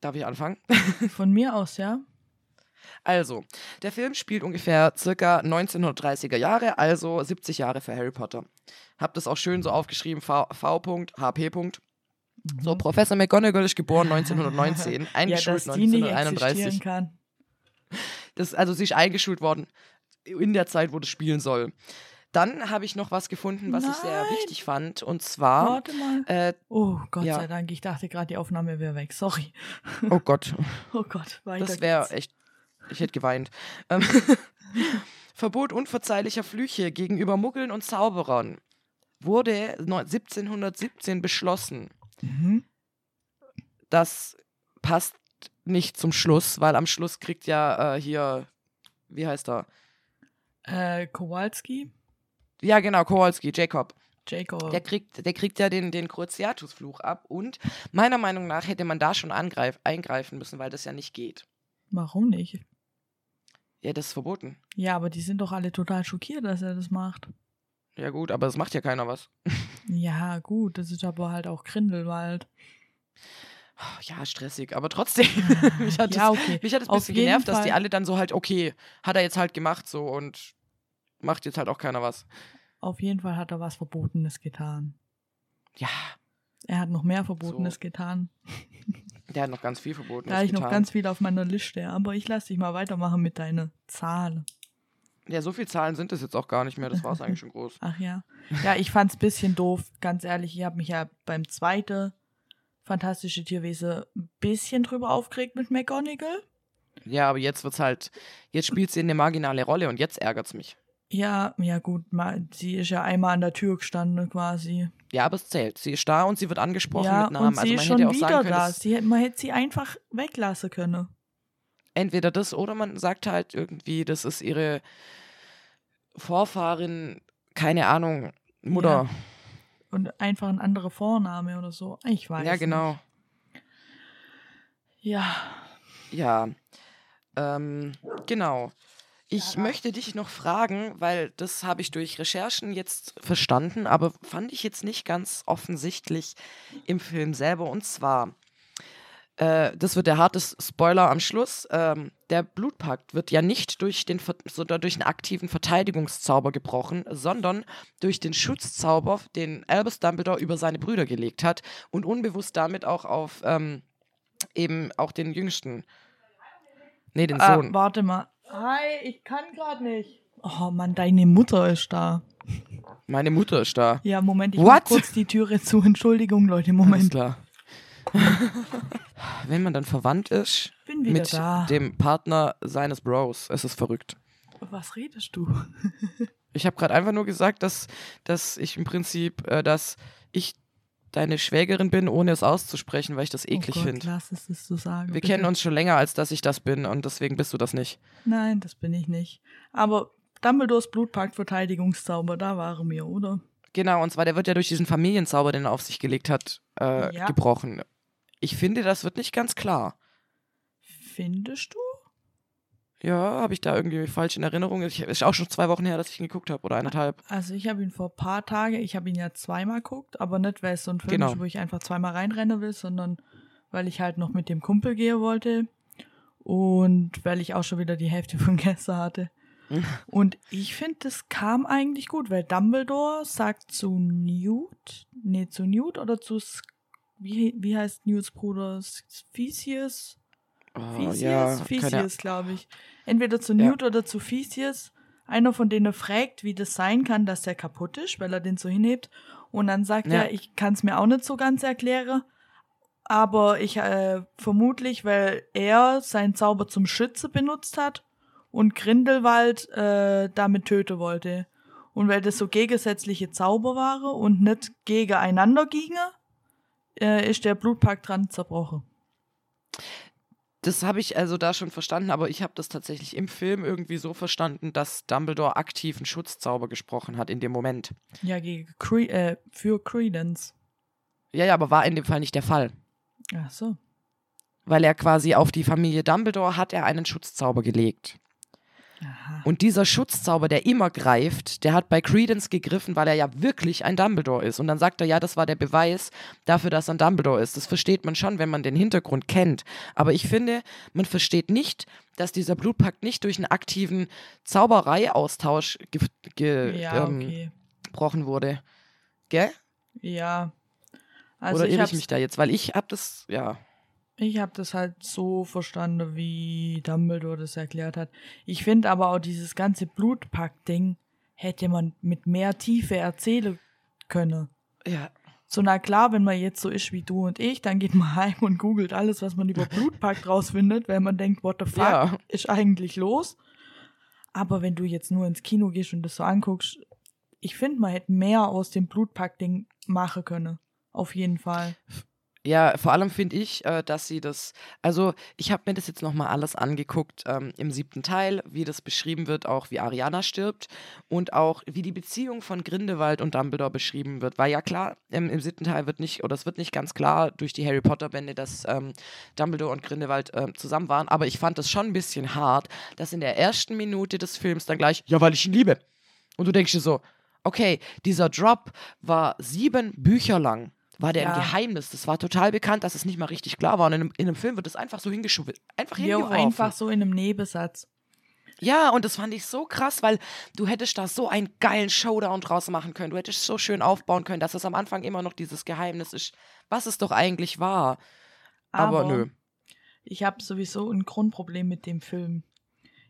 Darf ich anfangen? Von mir aus, ja. Also, der Film spielt ungefähr circa 1930er Jahre, also 70 Jahre für Harry Potter. Hab das auch schön so aufgeschrieben, V. V. HP. So, Mhm. Professor McGonagall ist geboren 1919, ja, eingeschult nicht 1931. existieren kann. Das, also sie ist eingeschult worden in der Zeit, wo das spielen soll. Dann habe ich noch was gefunden, was ich sehr Nein. wichtig fand, und zwar, Warte mal. äh, Oh, Gott ja. sei Dank. Ich dachte gerade, die Aufnahme wäre weg. Sorry. oh Gott, Oh Gott, weiter das wäre echt, ich hätte geweint. Ähm, Verbot unverzeihlicher Flüche gegenüber Muggeln und Zauberern wurde neun- 1717 beschlossen. Mhm. Das passt nicht zum Schluss, weil am Schluss kriegt ja äh, hier, wie heißt er? Äh, Kowalski? Ja, genau, Kowalski, Jacob. Jacob. Der kriegt, der kriegt ja den, den Cruciatus-Fluch ab und meiner Meinung nach hätte man da schon angreif, eingreifen müssen, weil das ja nicht geht. Warum nicht? Ja, das ist verboten. Ja, aber die sind doch alle total schockiert, dass er das macht. Ja gut, aber es macht ja keiner was. Ja, gut, das ist aber halt auch Grindelwald. Ja, stressig, aber trotzdem. mich hat ja, das, okay. mich hat das ein bisschen genervt, dass die Fall. alle dann so halt, okay, hat er jetzt halt gemacht so und macht jetzt halt auch keiner was. Auf jeden Fall hat er was Verbotenes getan. Ja, Er hat noch mehr Verbotenes So. getan. der hat noch ganz viel verboten. Da habe ich noch ganz viel auf meiner Liste. Aber ich lasse dich mal weitermachen mit deiner Zahl. Ja, so viele Zahlen sind es jetzt auch gar nicht mehr. Das war es eigentlich schon groß. Ach ja. Ja, ich fand's bisschen doof, ganz ehrlich. Ich habe mich ja beim zweiten Fantastische Tierwesen ein bisschen drüber aufgeregt mit McGonagall. Ja, aber jetzt wird's halt, jetzt spielt sie eine marginale Rolle und jetzt ärgert's mich. Ja, ja gut, mal, sie ist ja einmal an der Tür gestanden quasi. Ja, aber es zählt. Sie ist da und sie wird angesprochen ja, mit Namen. und sie also ist man schon hätte auch wieder sagen können, da. Sie, man hätte sie einfach weglassen können. Entweder das oder man sagt halt irgendwie, das ist ihre Vorfahrin, keine Ahnung, Mutter. Und einfach ein anderer Vorname oder so. Ich weiß Ja, genau. Nicht. Ja, Ja. Ähm, genau. Ich möchte dich noch fragen, weil das habe ich durch Recherchen jetzt verstanden, aber fand ich jetzt nicht ganz offensichtlich im Film selber. Und zwar, äh, das wird der harte Spoiler am Schluss, ähm, der Blutpakt wird ja nicht durch den, sondern durch einen aktiven Verteidigungszauber gebrochen, sondern durch den Schutzzauber, den Albus Dumbledore über seine Brüder gelegt hat und unbewusst damit auch auf ähm, eben auch den Jüngsten. Nee, den ah, Sohn. warte mal. Hi, ich kann gerade nicht. Oh Mann, deine Mutter ist da. Meine Mutter ist da. Ja, Moment, ich What? mach kurz die Türe zu. Entschuldigung, Leute, Alles Moment. klar. Wenn man dann verwandt ist mit da. dem Partner seines Bros, es ist verrückt. Was redest du? Ich habe gerade einfach nur gesagt, dass, dass ich im Prinzip, äh, dass ich deine Schwägerin bin, ohne es auszusprechen, weil ich das eklig oh finde. Lass es das so sagen. Wir bitte. kennen uns schon länger, als dass ich das bin und deswegen bist du das nicht. Nein, das bin ich nicht. Aber Dumbledores Blutpakt Verteidigungszauber, da waren wir, oder? Genau, und zwar der wird ja durch diesen Familienzauber, den er auf sich gelegt hat, äh, Ja. gebrochen. Ich finde, das wird nicht ganz klar. Findest du? Ja, habe ich da irgendwie falsch in Erinnerung. Es ist auch schon zwei Wochen her, dass ich ihn geguckt habe oder eineinhalb. Also ich habe ihn vor ein paar Tagen, ich habe ihn ja zweimal geguckt, aber nicht, weil es so ein Film Genau. ist, wo ich einfach zweimal reinrennen will, sondern weil ich halt noch mit dem Kumpel gehen wollte und weil ich auch schon wieder die Hälfte von gestern hatte. Und ich finde, das kam eigentlich gut, weil Dumbledore sagt zu Newt, nee, zu Newt oder zu, Sk- wie, wie heißt Newts Bruder? Theseus? Oh, Theseus? ja, Theseus, glaube ich. Entweder zu Ja. Newt oder zu Theseus. Einer von denen fragt, wie das sein kann, dass der kaputt ist, weil er den so hinhebt. Und dann sagt Ja. er, ich kann es mir auch nicht so ganz erklären. Aber ich äh, vermutlich, weil er seinen Zauber zum Schütze benutzt hat und Grindelwald äh, damit töten wollte. Und weil das so gegensätzliche Zauber waren und nicht gegeneinander gingen, äh, ist der Blutpakt dran zerbrochen. Das habe ich also da schon verstanden, aber ich habe das tatsächlich im Film irgendwie so verstanden, dass Dumbledore aktiv einen Schutzzauber gesprochen hat in dem Moment. Ja, gegen Cre äh, für Credence. Ja, ja, aber war in dem Fall nicht der Fall. Ach so. Weil er quasi auf die Familie Dumbledore hat er einen Schutzzauber gelegt. Aha. Und dieser Schutzzauber, der immer greift, der hat bei Credence gegriffen, weil er ja wirklich ein Dumbledore ist. Und dann sagt er, ja, das war der Beweis dafür, dass er ein Dumbledore ist. Das versteht man schon, wenn man den Hintergrund kennt. Aber ich finde, man versteht nicht, dass dieser Blutpakt nicht durch einen aktiven Zaubereiaustausch ge ge Ja, ähm, okay. gebrochen wurde. Gell? Ja. Also Oder ich irre hab's, ich mich da jetzt? Weil ich hab das, ja. Ich hab das halt so verstanden, wie Dumbledore das erklärt hat. Ich finde aber auch dieses ganze Blutpakt-Ding hätte man mit mehr Tiefe erzählen können. Ja. So, na klar, wenn man jetzt so ist wie du und ich, dann geht man heim und googelt alles, was man über Blutpakt rausfindet, weil man denkt, what the fuck Ja. ist eigentlich los? Aber wenn du jetzt nur ins Kino gehst und das so anguckst, ich finde, man hätte mehr aus dem Blutpakt-Ding machen können. Auf jeden Fall. Ja, vor allem finde ich, äh, dass sie das, also ich habe mir das jetzt nochmal alles angeguckt ähm, im siebten Teil, wie das beschrieben wird, auch wie Ariana stirbt und auch wie die Beziehung von Grindelwald und Dumbledore beschrieben wird. Weil ja klar, im, im siebten Teil wird nicht, oder es wird nicht ganz klar durch die Harry Potter-Bände, dass ähm, Dumbledore und Grindelwald ähm, zusammen waren, aber ich fand das schon ein bisschen hart, dass in der ersten Minute des Films dann gleich, ja, weil ich ihn liebe. Und du denkst dir so, okay, dieser Drop war sieben Bücher lang. War der Ja. ein Geheimnis? Das war total bekannt, dass es nicht mal richtig klar war. Und in einem, in einem Film wird es einfach so hingeschoben. Einfach Jo, einfach so in einem Nebensatz. Ja, und das fand ich so krass, weil du hättest da so einen geilen Showdown draus machen können. Du hättest so schön aufbauen können, dass es am Anfang immer noch dieses Geheimnis ist, was es doch eigentlich war. Aber, nö. Ich habe sowieso ein Grundproblem mit dem Film.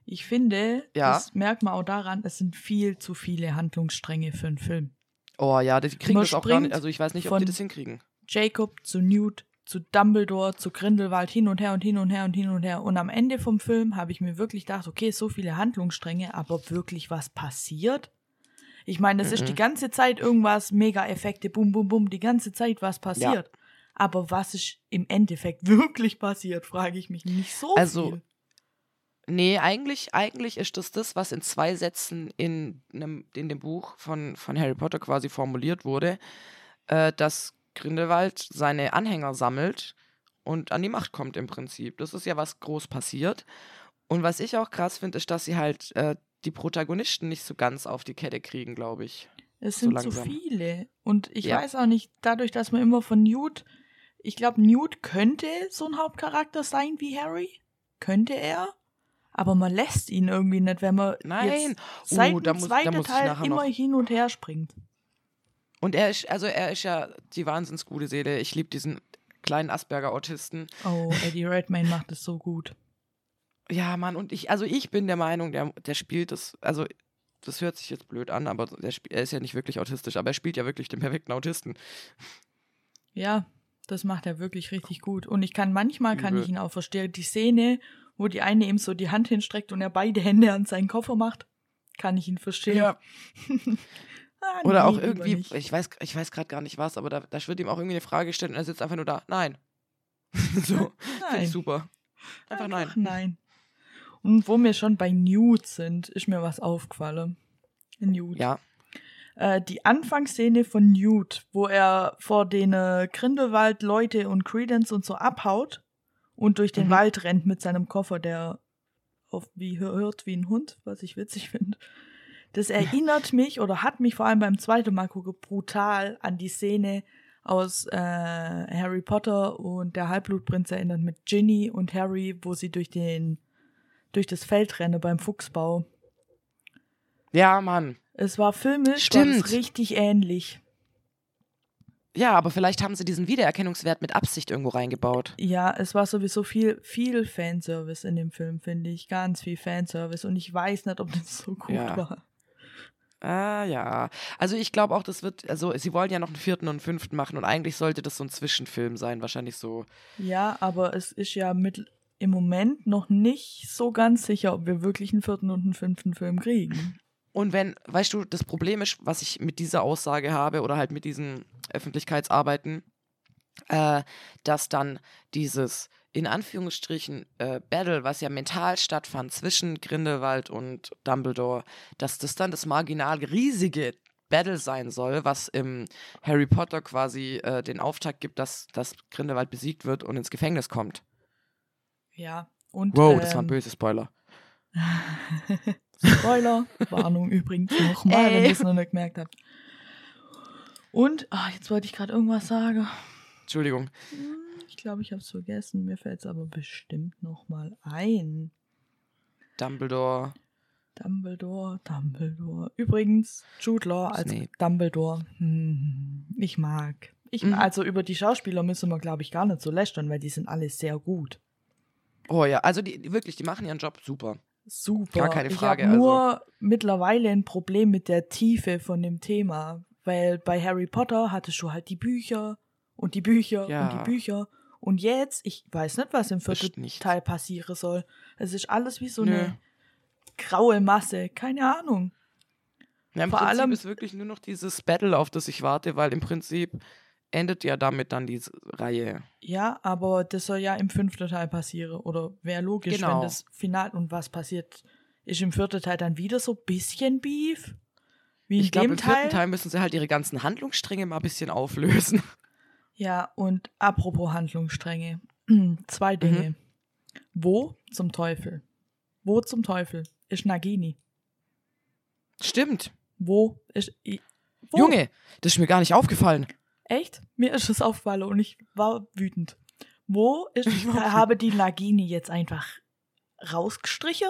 Ich finde, Ja. das merkt man auch daran, es sind viel zu viele Handlungsstränge für einen Film. Oh ja, die kriegen Man das auch gar nicht. Also ich weiß nicht, ob die das hinkriegen. Jacob zu Newt zu Dumbledore zu Grindelwald hin und her und hin und her und hin und her. Und am Ende vom Film habe ich mir wirklich gedacht, okay, so viele Handlungsstränge, aber wirklich was passiert? Ich meine, ist Mhm. die ganze Zeit irgendwas, Mega-Effekte, bum, bum, bum, die ganze Zeit was passiert. Aber was ist im Endeffekt wirklich passiert, frage ich mich nicht so Also, viel. Nee, eigentlich, eigentlich ist das das, was in zwei Sätzen in, einem, in dem Buch von, von Harry Potter quasi formuliert wurde, äh, dass Grindelwald seine Anhänger sammelt und an die Macht kommt im Prinzip. Das ist ja, was groß passiert. Und was ich auch krass finde, ist, dass sie halt äh, die Protagonisten nicht so ganz auf die Kette kriegen, glaube ich. Es so sind zu langsam. viele. Und ich Ja. weiß auch nicht, dadurch, dass man immer von Newt, ich glaube, Newt könnte so ein Hauptcharakter sein wie Harry. Könnte er. Aber man lässt ihn irgendwie nicht, wenn man Nein. jetzt Oh, seit da muss- da zweiten muss Teil immer noch- hin und her springt. Und er ist, also er ist ja die wahnsinns gute Seele. Ich liebe diesen kleinen Asperger-Autisten. Oh, Eddie Redmayne macht es so gut. Ja, Mann, und ich, also ich bin der Meinung, der, der spielt das, also das hört sich jetzt blöd an, aber der, er ist ja nicht wirklich autistisch, aber er spielt ja wirklich den perfekten Autisten. Ja, das macht er wirklich richtig gut. Und ich kann manchmal kann Übel. ich ihn auch verstehen. Die Szene, wo die eine ihm so die Hand hinstreckt und er beide Hände an seinen Koffer macht, kann ich ihn verstehen. Ah, Oder nee, auch irgendwie, ich weiß, ich weiß gerade gar nicht was, aber da, da wird ihm auch irgendwie eine Frage gestellt und er sitzt einfach nur da. Nein. so, finde Nein. ich super. Einfach nein. nein. Und wo wir schon bei Newt sind, ist mir was aufgefallen. Newt. Ja, Äh, die Anfangsszene von Newt, wo er vor den äh, Grindelwald-Leute und Credence und so abhaut und durch den Mhm. Wald rennt mit seinem Koffer, der auf wie hört wie ein Hund, was ich witzig finde. Das erinnert mich oder hat mich vor allem beim zweiten Mal gucken brutal an die Szene aus äh, Harry Potter und der Halbblutprinz erinnert mit Ginny und Harry, wo sie durch den durch das Feld rennen beim Fuchsbau. Ja, Mann. Es war filmisch Stimmt. richtig ähnlich. Ja, aber vielleicht haben sie diesen Wiedererkennungswert mit Absicht irgendwo reingebaut. Ja, es war sowieso viel, viel Fanservice in dem Film, finde ich. Ganz viel Fanservice. Und ich weiß nicht, ob das so gut Ja. war. Ah, ja. Also ich glaube auch, das wird, also sie wollen ja noch einen vierten und einen fünften machen und eigentlich sollte das so ein Zwischenfilm sein, wahrscheinlich so. Ja, aber es ist ja mit im Moment noch nicht so ganz sicher, ob wir wirklich einen vierten und einen fünften Film kriegen. Und wenn, weißt du, das Problem ist, was ich mit dieser Aussage habe oder halt mit diesen Öffentlichkeitsarbeiten, äh, dass dann dieses in Anführungsstrichen äh, Battle, was ja mental stattfand zwischen Grindelwald und Dumbledore, dass das dann das marginal riesige Battle sein soll, was im Harry Potter quasi äh, den Auftakt gibt, dass, dass Grindelwald besiegt wird und ins Gefängnis kommt. Ja. Und, Wow, das war ein ähm, böser Spoiler. Spoiler, Warnung übrigens nochmal, wenn ihr es noch nicht gemerkt habt. Und, ah, jetzt wollte ich gerade irgendwas sagen. Entschuldigung. Hm, Ich glaube, ich habe es vergessen. Mir fällt es aber bestimmt nochmal ein. Dumbledore. Dumbledore, Dumbledore. Übrigens, Jude Law als Snape. Dumbledore. Hm, ich mag. Ich, Mhm. Also über die Schauspieler müssen wir, glaube ich, gar nicht so lästern, weil die sind alle sehr gut. Oh ja, also die wirklich, die machen ihren Job super. Super. Gar keine ich Frage, also habe nur mittlerweile ein Problem mit der Tiefe von dem Thema. Weil bei Harry Potter hattest du halt die Bücher und die Bücher Ja. und die Bücher. Und jetzt, ich weiß nicht, was im vierten. Teil passieren soll. Es ist alles wie so Nö. eine graue Masse. Keine Ahnung. Ja, im Vor Prinzip allem- ist wirklich nur noch dieses Battle, auf das ich warte, weil im Prinzip endet ja damit dann diese Reihe. Ja, aber das soll ja im fünften Teil passieren. Oder wäre logisch, Genau. wenn das Final und was passiert, ist im vierten Teil dann wieder so bisschen Beef. Wie in Ich glaube, im vierten Teil müssen sie halt ihre ganzen Handlungsstränge mal ein bisschen auflösen. Ja, und apropos Handlungsstränge. Zwei Dinge. Wo zum Teufel? Wo zum Teufel ist Nagini? Stimmt. Wo ist. Wo? Junge, das ist mir gar nicht aufgefallen. Echt? Mir ist es aufgefallen und ich war wütend. Wo ist. Ich war habe die Nagini jetzt einfach rausgestrichen?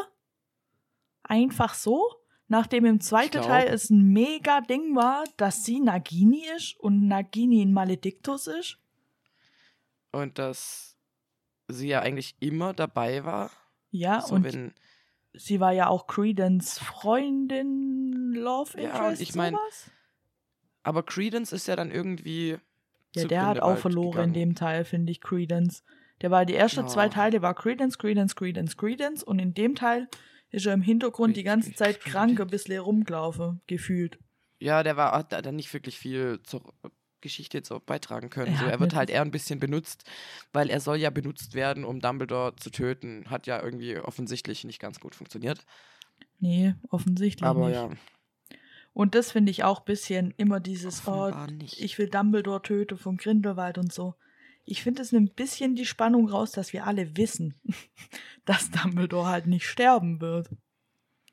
Einfach so? Nachdem im zweiten glaub- Teil es ein mega Ding war, dass sie Nagini ist und Nagini ein Malediktus ist? Und dass sie ja eigentlich immer dabei war. Ja, so, und wenn, sie war ja auch Credence Freundin, Love Ja, Interest, und ich mein, sowas? Aber Credence ist ja dann irgendwie. Ja, der hat auch verloren gegangen. in dem Teil, finde ich, Credence. Der war die ersten Ja. zwei Teile war Credence, Credence, Credence, Credence und in dem Teil ist er im Hintergrund die ganze Credence, Zeit krank ein Credence. bisschen rumgelaufen, gefühlt. Ja, der war hat da nicht wirklich viel zur Geschichte jetzt auch beitragen können. Er so, er wird halt eher ein bisschen benutzt, weil er soll ja benutzt werden, um Dumbledore zu töten. Hat ja irgendwie offensichtlich nicht ganz gut funktioniert. Nee, offensichtlich Aber nicht. ja, Und das finde ich auch ein bisschen immer dieses, oh, ich will Dumbledore töten von Grindelwald und so. Ich finde, es nimmt ein bisschen die Spannung raus, dass wir alle wissen, dass Dumbledore halt nicht sterben wird.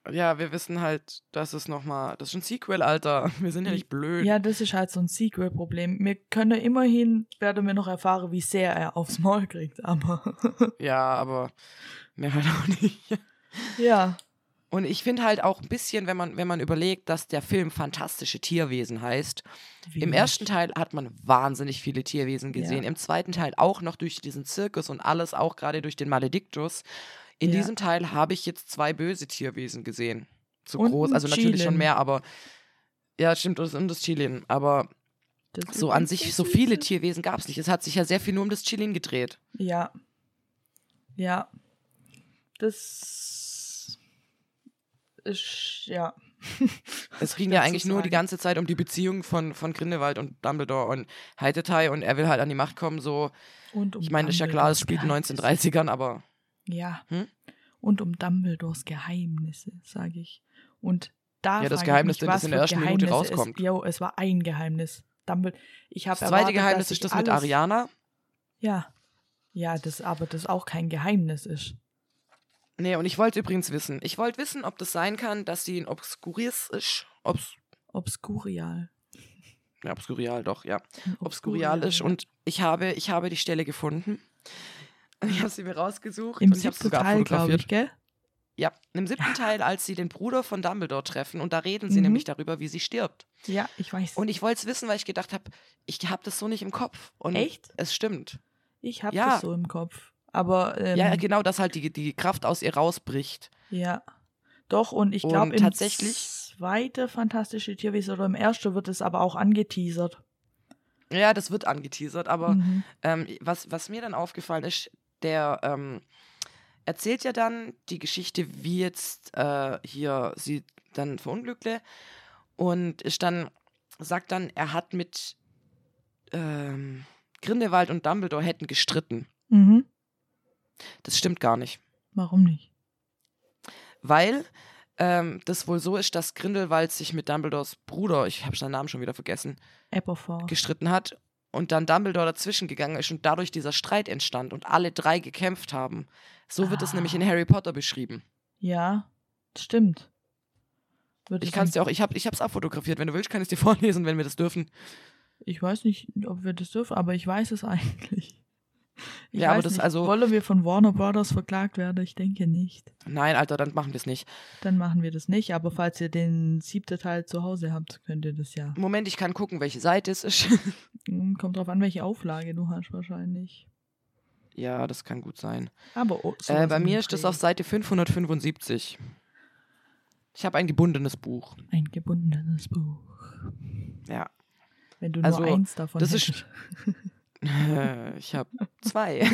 ja, wir wissen halt, dass es nochmal. Das ist ein Sequel, Alter. Wir sind ja nicht blöd. Ja, das ist halt so ein Sequel-Problem. Wir können immerhin, werden wir noch erfahren, wie sehr er aufs Maul kriegt, aber Ja, aber mehr halt auch nicht. ja. Und ich finde halt auch ein bisschen, wenn man, wenn man überlegt, dass der Film Fantastische Tierwesen heißt. Im Wie? ersten Teil hat man wahnsinnig viele Tierwesen gesehen. Ja. Im zweiten Teil auch noch durch diesen Zirkus und alles, auch gerade durch den Malediktus. In Ja. diesem Teil habe ich jetzt zwei böse Tierwesen gesehen. So Und groß, also natürlich schon Chilin. mehr, aber. Ja, stimmt, und das- Chilin. Aber Das so an sich, so viele. Tierwesen gab es nicht. Es hat sich ja sehr viel nur um das Chilin gedreht. Ja. Ja. Das ist, ja. Es ging ja eigentlich nur die ganze Zeit um die Beziehung von, von Grindelwald und Dumbledore und Heitetai und er will halt an die Macht kommen, so. Und um Ich meine, ist ja klar, es spielt in den Dumbledores 1930ern, aber. Ja. Hm? Und um Dumbledores Geheimnisse, sage ich. Und da Ja, das ich Geheimnis, mich, das in der ersten Minute Geheimnisse rauskommt. Es, jo, es war ein Geheimnis. Dumbledore, ich Das zweite Geheimnis ist das mit Ariana. Ja. Ja, das aber das auch kein Geheimnis ist. Nee, und ich wollte übrigens wissen, ich wollte wissen, ob das sein kann, dass sie ein Obskuris ist, obs, Obskurial. ja, Obskurial doch, ja, Obskurial ist ja. und ich habe, ich habe die Stelle gefunden. Ich habe sie mir rausgesucht Im und ich habe siebten sogar Teil, glaube fotografiert. ich, gell? Ja, im siebten Teil, als sie den Bruder von Dumbledore treffen und da reden sie Mhm. nämlich darüber, wie sie stirbt. Ja, ich weiß. Und ich wollte es wissen, weil ich gedacht habe, ich habe das so nicht im Kopf. Und Echt? Es stimmt. Ich habe Ja. das so im Kopf. Aber ähm, ja, genau, dass halt die, die Kraft aus ihr rausbricht. Ja. Doch, und ich glaube, im tatsächlich- zweite Fantastische Tierwesen oder im ersten wird es aber auch angeteasert. Ja, das wird angeteasert, aber Mhm. ähm, was, was mir dann aufgefallen ist, der ähm, erzählt ja dann die Geschichte, wie jetzt äh, hier sie dann verunglückte und ist dann, sagt dann, er hat mit ähm, Grindelwald und Dumbledore hätten gestritten. Mhm. Das stimmt gar nicht. Warum nicht? Weil ähm, das wohl so ist, dass Grindelwald sich mit Dumbledores Bruder, ich habe seinen Namen schon wieder vergessen, Aberforth. gestritten hat und dann Dumbledore dazwischen gegangen ist und dadurch dieser Streit entstand und alle drei gekämpft haben. So wird es Ah. nämlich in Harry Potter beschrieben. Ja, stimmt. Wird Ich es kann es dir auch, ich habe ich es auch fotografiert. Wenn du willst, kann ich es dir vorlesen, wenn wir das dürfen. Ich weiß nicht, ob wir das dürfen, aber ich weiß es eigentlich. Ich Ja, aber das nicht. also- Wollen wir von Warner Brothers verklagt werden? Ich denke nicht. Nein, Alter, dann machen wir es nicht. Dann machen wir das nicht. Aber falls ihr den siebten Teil zu Hause habt, könnt ihr das ja. Moment, ich kann gucken, welche Seite es ist. Hm, Kommt drauf an, welche Auflage du hast wahrscheinlich. ja, das kann gut sein. Aber oh, Äh, bei mir ist das auf Seite 575. Ich habe ein gebundenes Buch. ein gebundenes Buch. Ja. Wenn du Also, nur eins davon das ist- hättest. ich habe zwei.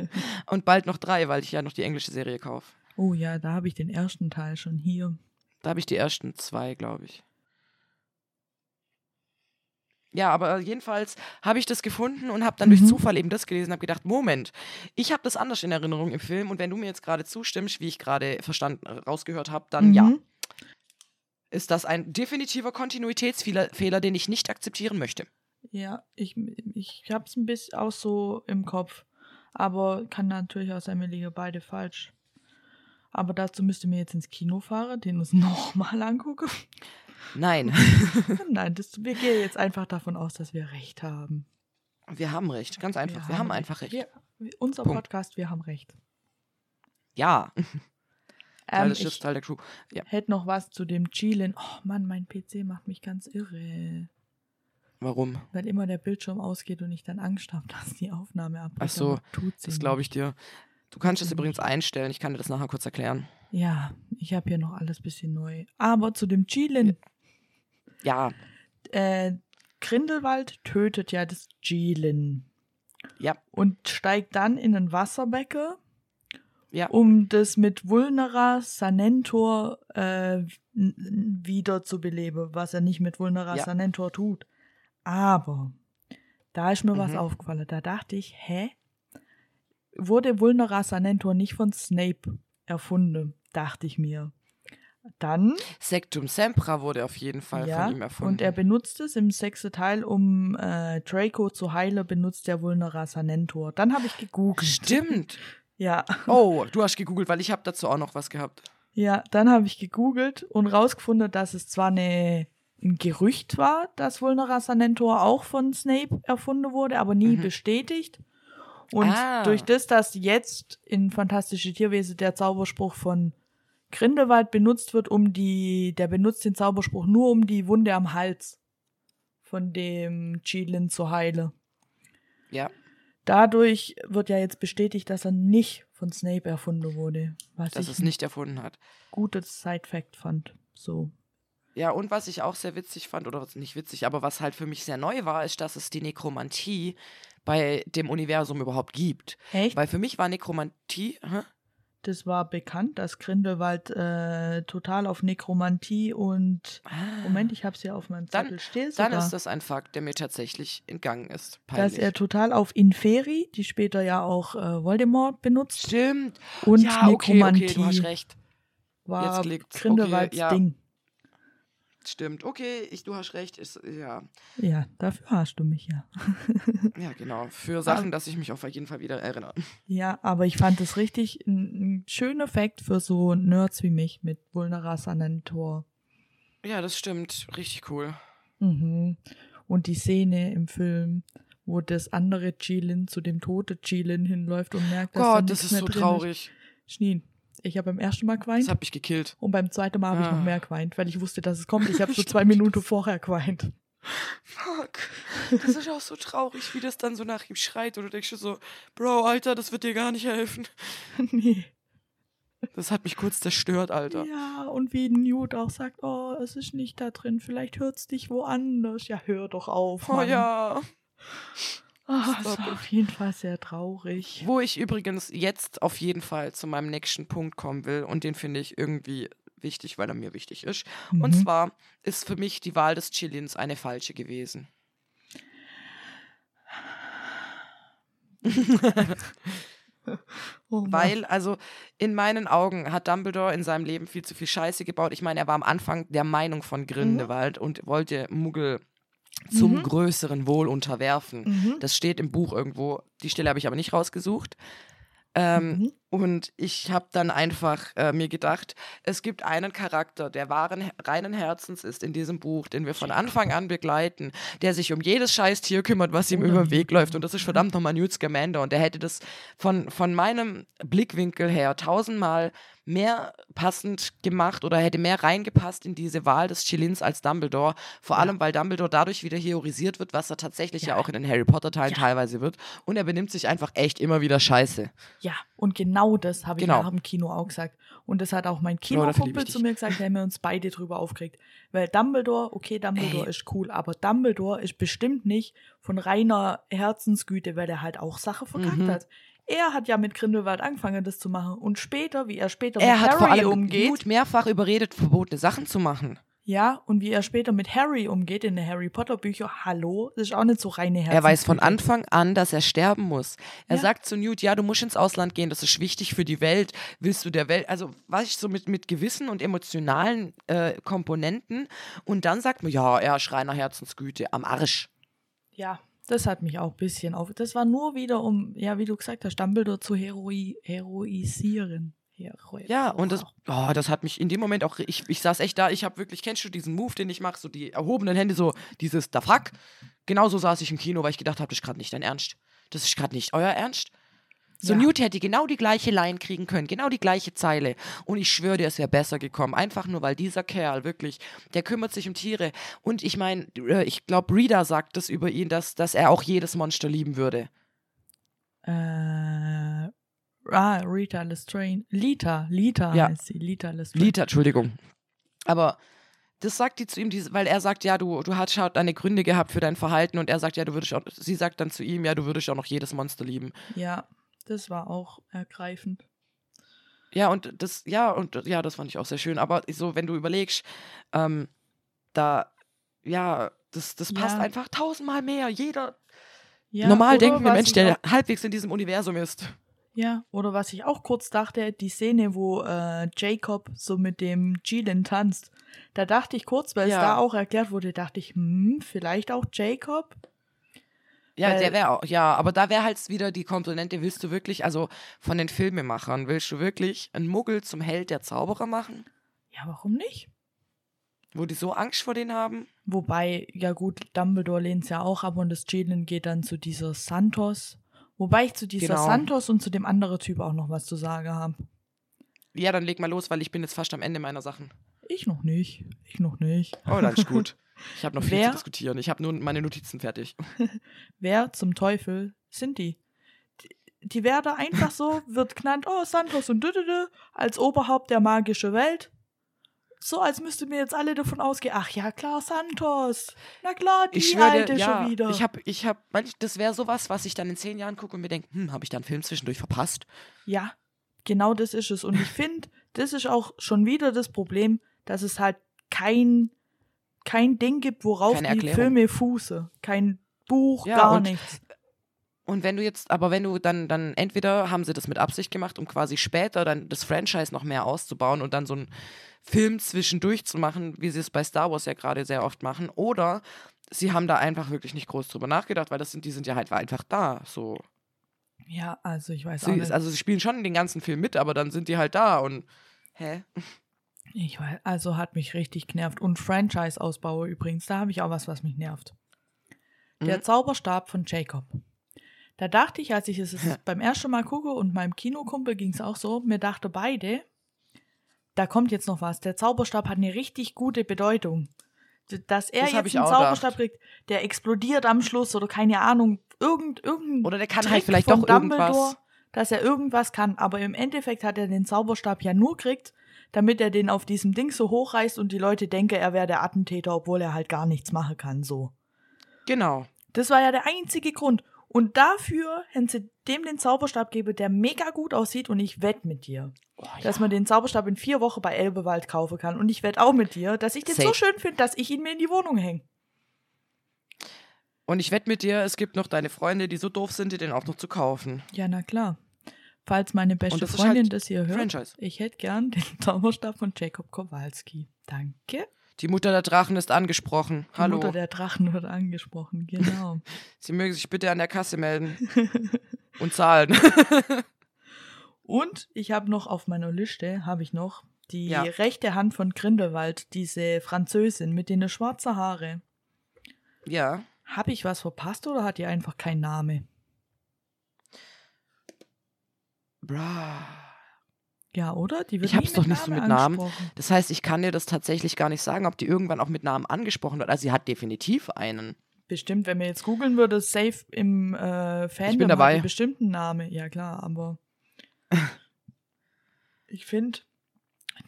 und bald noch drei, weil ich ja noch die englische Serie kaufe. Oh ja, da habe ich den ersten Teil schon hier. Da habe ich die ersten zwei, glaube ich. Ja, aber jedenfalls habe ich das gefunden und habe dann durch Mhm. Zufall eben das gelesen und habe gedacht, Moment, ich habe das anders in Erinnerung im Film und wenn du mir jetzt gerade zustimmst, wie ich gerade verstanden, rausgehört habe, dann ja, Mhm. ist das ein definitiver Kontinuitätsfehler, Fehler, den ich nicht akzeptieren möchte. Ja, ich, ich habe es ein bisschen auch so im Kopf. Aber kann natürlich auch sein, wir liegen beide falsch. Aber dazu müsste mir jetzt ins Kino fahren, den uns nochmal angucken. Nein, Nein, das, wir gehen jetzt einfach davon aus, dass wir recht haben. wir haben recht, ganz einfach, wir, haben einfach recht. Wir, unser Punkt. Podcast, wir haben recht. Ja, Teil Ähm, des Schiffs, Teil der Crew. Ja, hätte noch was zu dem Chillen. Oh Mann, mein PC macht mich ganz irre. Warum? Weil immer der Bildschirm ausgeht und ich dann Angst habe, dass die Aufnahme abbricht. Ach so, Das glaube ich dir. Du kannst es Mhm. übrigens einstellen, ich kann dir das nachher kurz erklären. Ja, ich habe hier noch alles bisschen neu. Aber zu dem Chillen. Ja, Äh, Grindelwald tötet ja das Chillen. ja, Und steigt dann in ein Wasserbecken, ja. um das mit Vulnera Sanentor äh, wieder zu beleben, was er nicht mit Vulnera Ja. Sanentor tut. Aber da ist mir was Mhm. aufgefallen. Da dachte ich, hä? Wurde Vulnera Sanentor nicht von Snape erfunden? Dachte ich mir. Dann, Sectum Sempra wurde auf jeden Fall ja, von ihm erfunden. und er benutzt es im sechsten Teil, um äh, Draco zu heilen, benutzt er Vulnera Sanentor. Dann habe ich gegoogelt. Stimmt. Ja. Oh, du hast gegoogelt, weil ich habe dazu auch noch was gehabt. Ja, dann habe ich gegoogelt und rausgefunden, dass es zwar eine, ein Gerücht war, dass Vulnera Sanentor auch von Snape erfunden wurde, aber nie Mhm. bestätigt. Und Ah. durch das, dass jetzt in Fantastische Tierwesen der Zauberspruch von Grindelwald benutzt wird, um die, der benutzt den Zauberspruch nur, um die Wunde am Hals von dem Chilin zu heilen. Ja. Dadurch wird ja jetzt bestätigt, dass er nicht von Snape erfunden wurde. Was Dass ich es nicht erfunden hat. gutes Side-Fact fand. So. Ja, und was ich auch sehr witzig fand, oder nicht witzig, aber was halt für mich sehr neu war, ist, dass es die Nekromantie bei dem Universum überhaupt gibt. Echt? Weil für mich war Nekromantie, hä? Das war bekannt, dass Grindelwald äh, total auf Nekromantie und Moment, ich hab's ja auf meinem Dann- Zettel stehen. dann ist das ein Fakt, der mir tatsächlich entgangen ist. dass Peinlich. er total auf Inferi, die später ja auch äh, Voldemort benutzt, Stimmt. und ja, okay, Nekromantie okay, du hast recht. war. Grindelwalds Okay, ja. Ding. Stimmt. Okay, ich, du hast recht. Ist, ja. Ja, dafür hast du mich ja. ja, genau. Für Sachen, dass ich mich auf jeden Fall wieder erinnere. Ja, aber ich fand es richtig ein, ein schöner Effekt für so Nerds wie mich mit Vulnera Sanentor. Ja, das stimmt. Richtig cool. Mhm. Und die Szene im Film, wo das andere Jilin zu dem toten Jilin hinläuft und merkt, dass Gott, da das ist so traurig. Ist. Schnien. Ich habe beim ersten Mal geweint. Das hat mich gekillt. Und beim zweiten Mal habe ich noch ah. mehr geweint, weil ich wusste, dass es kommt. Ich habe so zwei Minuten vorher geweint. Fuck. Das ist auch so traurig, wie das dann so nach ihm schreit. Und du denkst so, Bro, Alter, das wird dir gar nicht helfen. nee. Das hat mich kurz zerstört, Alter. Ja, und wie Newt auch sagt, oh, es ist nicht da drin, vielleicht hört es dich woanders. Ja, hör doch auf. Oh Mann. Oh ja. Oh, das war auf jeden Fall sehr traurig. Wo ich übrigens jetzt auf jeden Fall zu meinem nächsten Punkt kommen will und den finde ich irgendwie wichtig, weil er mir wichtig ist. Mhm. Und zwar ist für mich die Wahl des Chillins eine falsche gewesen. oh weil, also in meinen Augen hat Dumbledore in seinem Leben viel zu viel Scheiße gebaut. Ich meine, er war am Anfang der Meinung von Grindelwald mhm. und wollte Muggel zum mhm. größeren Wohl unterwerfen. Mhm. Das steht im Buch irgendwo. Die Stelle habe ich aber nicht rausgesucht. Ähm, mhm. Und ich habe dann einfach äh, mir gedacht, es gibt einen Charakter, der wahren, reinen Herzens ist in diesem Buch, den wir von Anfang an begleiten, der sich um jedes scheiß Tier kümmert, was ihm über den Weg läuft. Und das ist verdammt nochmal Newt Scamander. Und der hätte das von, von meinem Blickwinkel her tausendmal mehr passend gemacht oder hätte mehr reingepasst in diese Wahl des Chilins als Dumbledore. Vor ja. allem, weil Dumbledore dadurch wieder heorisiert wird, was er tatsächlich ja, ja auch in den Harry Potter-Teilen ja. teilweise wird. Und er benimmt sich einfach echt immer wieder scheiße. Ja, und genau das habe ich genau. nach dem Kino auch gesagt. Und das hat auch mein Kinokumpel zu mir gesagt, der haben wir uns beide drüber aufgeregt. Weil Dumbledore, okay, Dumbledore Ey. ist cool, aber Dumbledore ist bestimmt nicht von reiner Herzensgüte, weil der halt auch Sache verkackt mhm. hat. Er hat ja mit Grindelwald angefangen, das zu machen. Und später, wie er später er mit hat Harry vor allem umgeht. Mehrfach überredet, verbotene Sachen zu machen. Ja, und wie er später mit Harry umgeht in den Harry Potter Bücher, hallo, das ist auch nicht so reine Herz. Er weiß von Anfang an, dass er sterben muss. Er ja. sagt zu Newt, ja, du musst ins Ausland gehen, das ist wichtig für die Welt. Willst du der Welt, also was ich so mit, mit gewissen und emotionalen äh, Komponenten und dann sagt man, ja, er ist reiner Herzensgüte, am Arsch. Ja, das hat mich auch ein bisschen auf. Das war nur wieder, um, ja, wie du gesagt hast, Dumbledore zu heroi heroisieren. Hero ja, und das, oh, das hat mich in dem Moment auch, ich, ich saß echt da, ich habe wirklich, kennst du diesen Move, den ich mache, so die erhobenen Hände, so dieses, da fuck. Genauso saß ich im Kino, weil ich gedacht habe, das ist gerade nicht dein Ernst. Das ist gerade nicht euer Ernst. So ja. Newt hätte genau die gleiche Line kriegen können, genau die gleiche Zeile. Und ich schwöre dir, es wäre besser gekommen. Einfach nur, weil dieser Kerl wirklich, der kümmert sich um Tiere. Und ich meine, äh, ich glaube, Rita sagt das über ihn, dass, dass er auch jedes Monster lieben würde. Äh, ah, Rita Lestrange. Lita, Lita ja. heißt sie. Lita Lestrange. Lita, Entschuldigung. Aber das sagt die zu ihm, weil er sagt, ja, du, du hast schon deine Gründe gehabt für dein Verhalten und er sagt, ja, du würdest auch, sie sagt dann zu ihm, ja, du würdest auch noch jedes Monster lieben. Ja. Das war auch ergreifend. Ja, und das, ja, und ja, das fand ich auch sehr schön. Aber so, wenn du überlegst, ähm, da, ja, das, das passt ja. einfach tausendmal mehr. Jeder ja, normal denkende Mensch, der halbwegs in diesem Universum ist. Ja, oder was ich auch kurz dachte, die Szene, wo äh, Jacob so mit dem Jilin tanzt. Da dachte ich kurz, weil ja. es da auch erklärt wurde, dachte ich, hm, vielleicht auch Jacob. Ja, der wäre auch, ja, aber da wäre halt wieder die Komponente, willst du wirklich, also von den Filmemachern, willst du wirklich einen Muggel zum Held der Zauberer machen? Ja, warum nicht? Wo die so Angst vor denen haben? Wobei, ja gut, Dumbledore lehnt es ja auch ab und das Jalen geht dann zu dieser Santos. Wobei ich zu dieser genau. Santos und zu dem anderen Typ auch noch was zu sagen habe. Ja, dann leg mal los, weil ich bin jetzt fast am Ende meiner Sachen. Ich noch nicht. Ich noch nicht. Oh, dann ist gut. Ich habe noch viel Wer? zu diskutieren. Ich habe nur meine Notizen fertig. Wer zum Teufel sind die? Die, die werden einfach so, wird genannt, oh, Santos und Düdüdü, als Oberhaupt der magischen Welt. So, als müsste mir jetzt alle davon ausgehen, ach ja, klar, Santos. Na klar, die ich schwöre, alte ja, schon wieder. Ich habe, ich habe, das wäre sowas, was ich dann in zehn Jahren gucke und mir denke, hm, habe ich da einen Film zwischendurch verpasst? Ja, genau das ist es. Und ich finde, das ist auch schon wieder das Problem, dass es halt kein kein Ding gibt, worauf die Filme fuße. Kein Buch, ja, gar nichts. Und wenn du jetzt, aber wenn du dann, dann entweder haben sie das mit Absicht gemacht, um quasi später dann das Franchise noch mehr auszubauen und dann so einen Film zwischendurch zu machen, wie sie es bei Star Wars ja gerade sehr oft machen, oder sie haben da einfach wirklich nicht groß drüber nachgedacht, weil das sind, die sind ja halt einfach da. So. Ja, also ich weiß auch Sie, nicht. also sie spielen schon den ganzen Film mit, aber dann sind die halt da und hä? Ich weiß, also hat mich richtig genervt. Und Franchise-Ausbau übrigens, da habe ich auch was, was mich nervt. Der Mhm. Zauberstab von Jacob. Da dachte ich, als ich es beim ersten Mal gucke und meinem Kinokumpel ging es auch so, mir dachte beide, da kommt jetzt noch was. Der Zauberstab hat eine richtig gute Bedeutung. Dass er Das jetzt einen Zauberstab kriegt, der explodiert am Schluss oder keine Ahnung, irgend, irgendein Oder der kann Trick halt vielleicht doch irgendwas. Dumbledore, dass er irgendwas kann. Aber im Endeffekt hat er den Zauberstab ja nur kriegt, damit er den auf diesem Ding so hochreißt und die Leute denken, er wäre der Attentäter, obwohl er halt gar nichts machen kann, so. Genau. Das war ja der einzige Grund. Und dafür hätten sie dem den Zauberstab geben, der mega gut aussieht und ich wette mit dir, Oh, dass man den Zauberstab in vier Wochen bei Elbewald kaufen kann. Und ich wette auch mit dir, dass ich den so Safe. schön finde, dass ich ihn mir in die Wohnung hänge. Und ich wette mit dir, es gibt noch deine Freunde, die so doof sind, dir den auch noch zu kaufen. Ja, na klar. Falls meine beste das Freundin halt das hier hört, Franchise. ich hätte gern den Zauberstab von Jacob Kowalski. Danke. Die Mutter der Drachen ist angesprochen. Die Hallo. Mutter der Drachen wird angesprochen, genau. Sie mögen sich bitte an der Kasse melden und zahlen. Und ich habe noch auf meiner Liste, habe ich noch die Ja. rechte Hand von Grindelwald, diese Französin mit den schwarzen Haare. ja. Habe ich was verpasst oder hat die einfach keinen Name? Bra. Ja, oder? Die wird Ich hab's nie doch nicht so mit Namen. Das heißt, ich kann dir das tatsächlich gar nicht sagen, ob die irgendwann auch mit Namen angesprochen wird. Also sie hat definitiv einen. Bestimmt, wenn man jetzt googeln würde, safe im äh, Fandom bin dabei. bestimmt einen Name. Ja, klar, aber ich finde,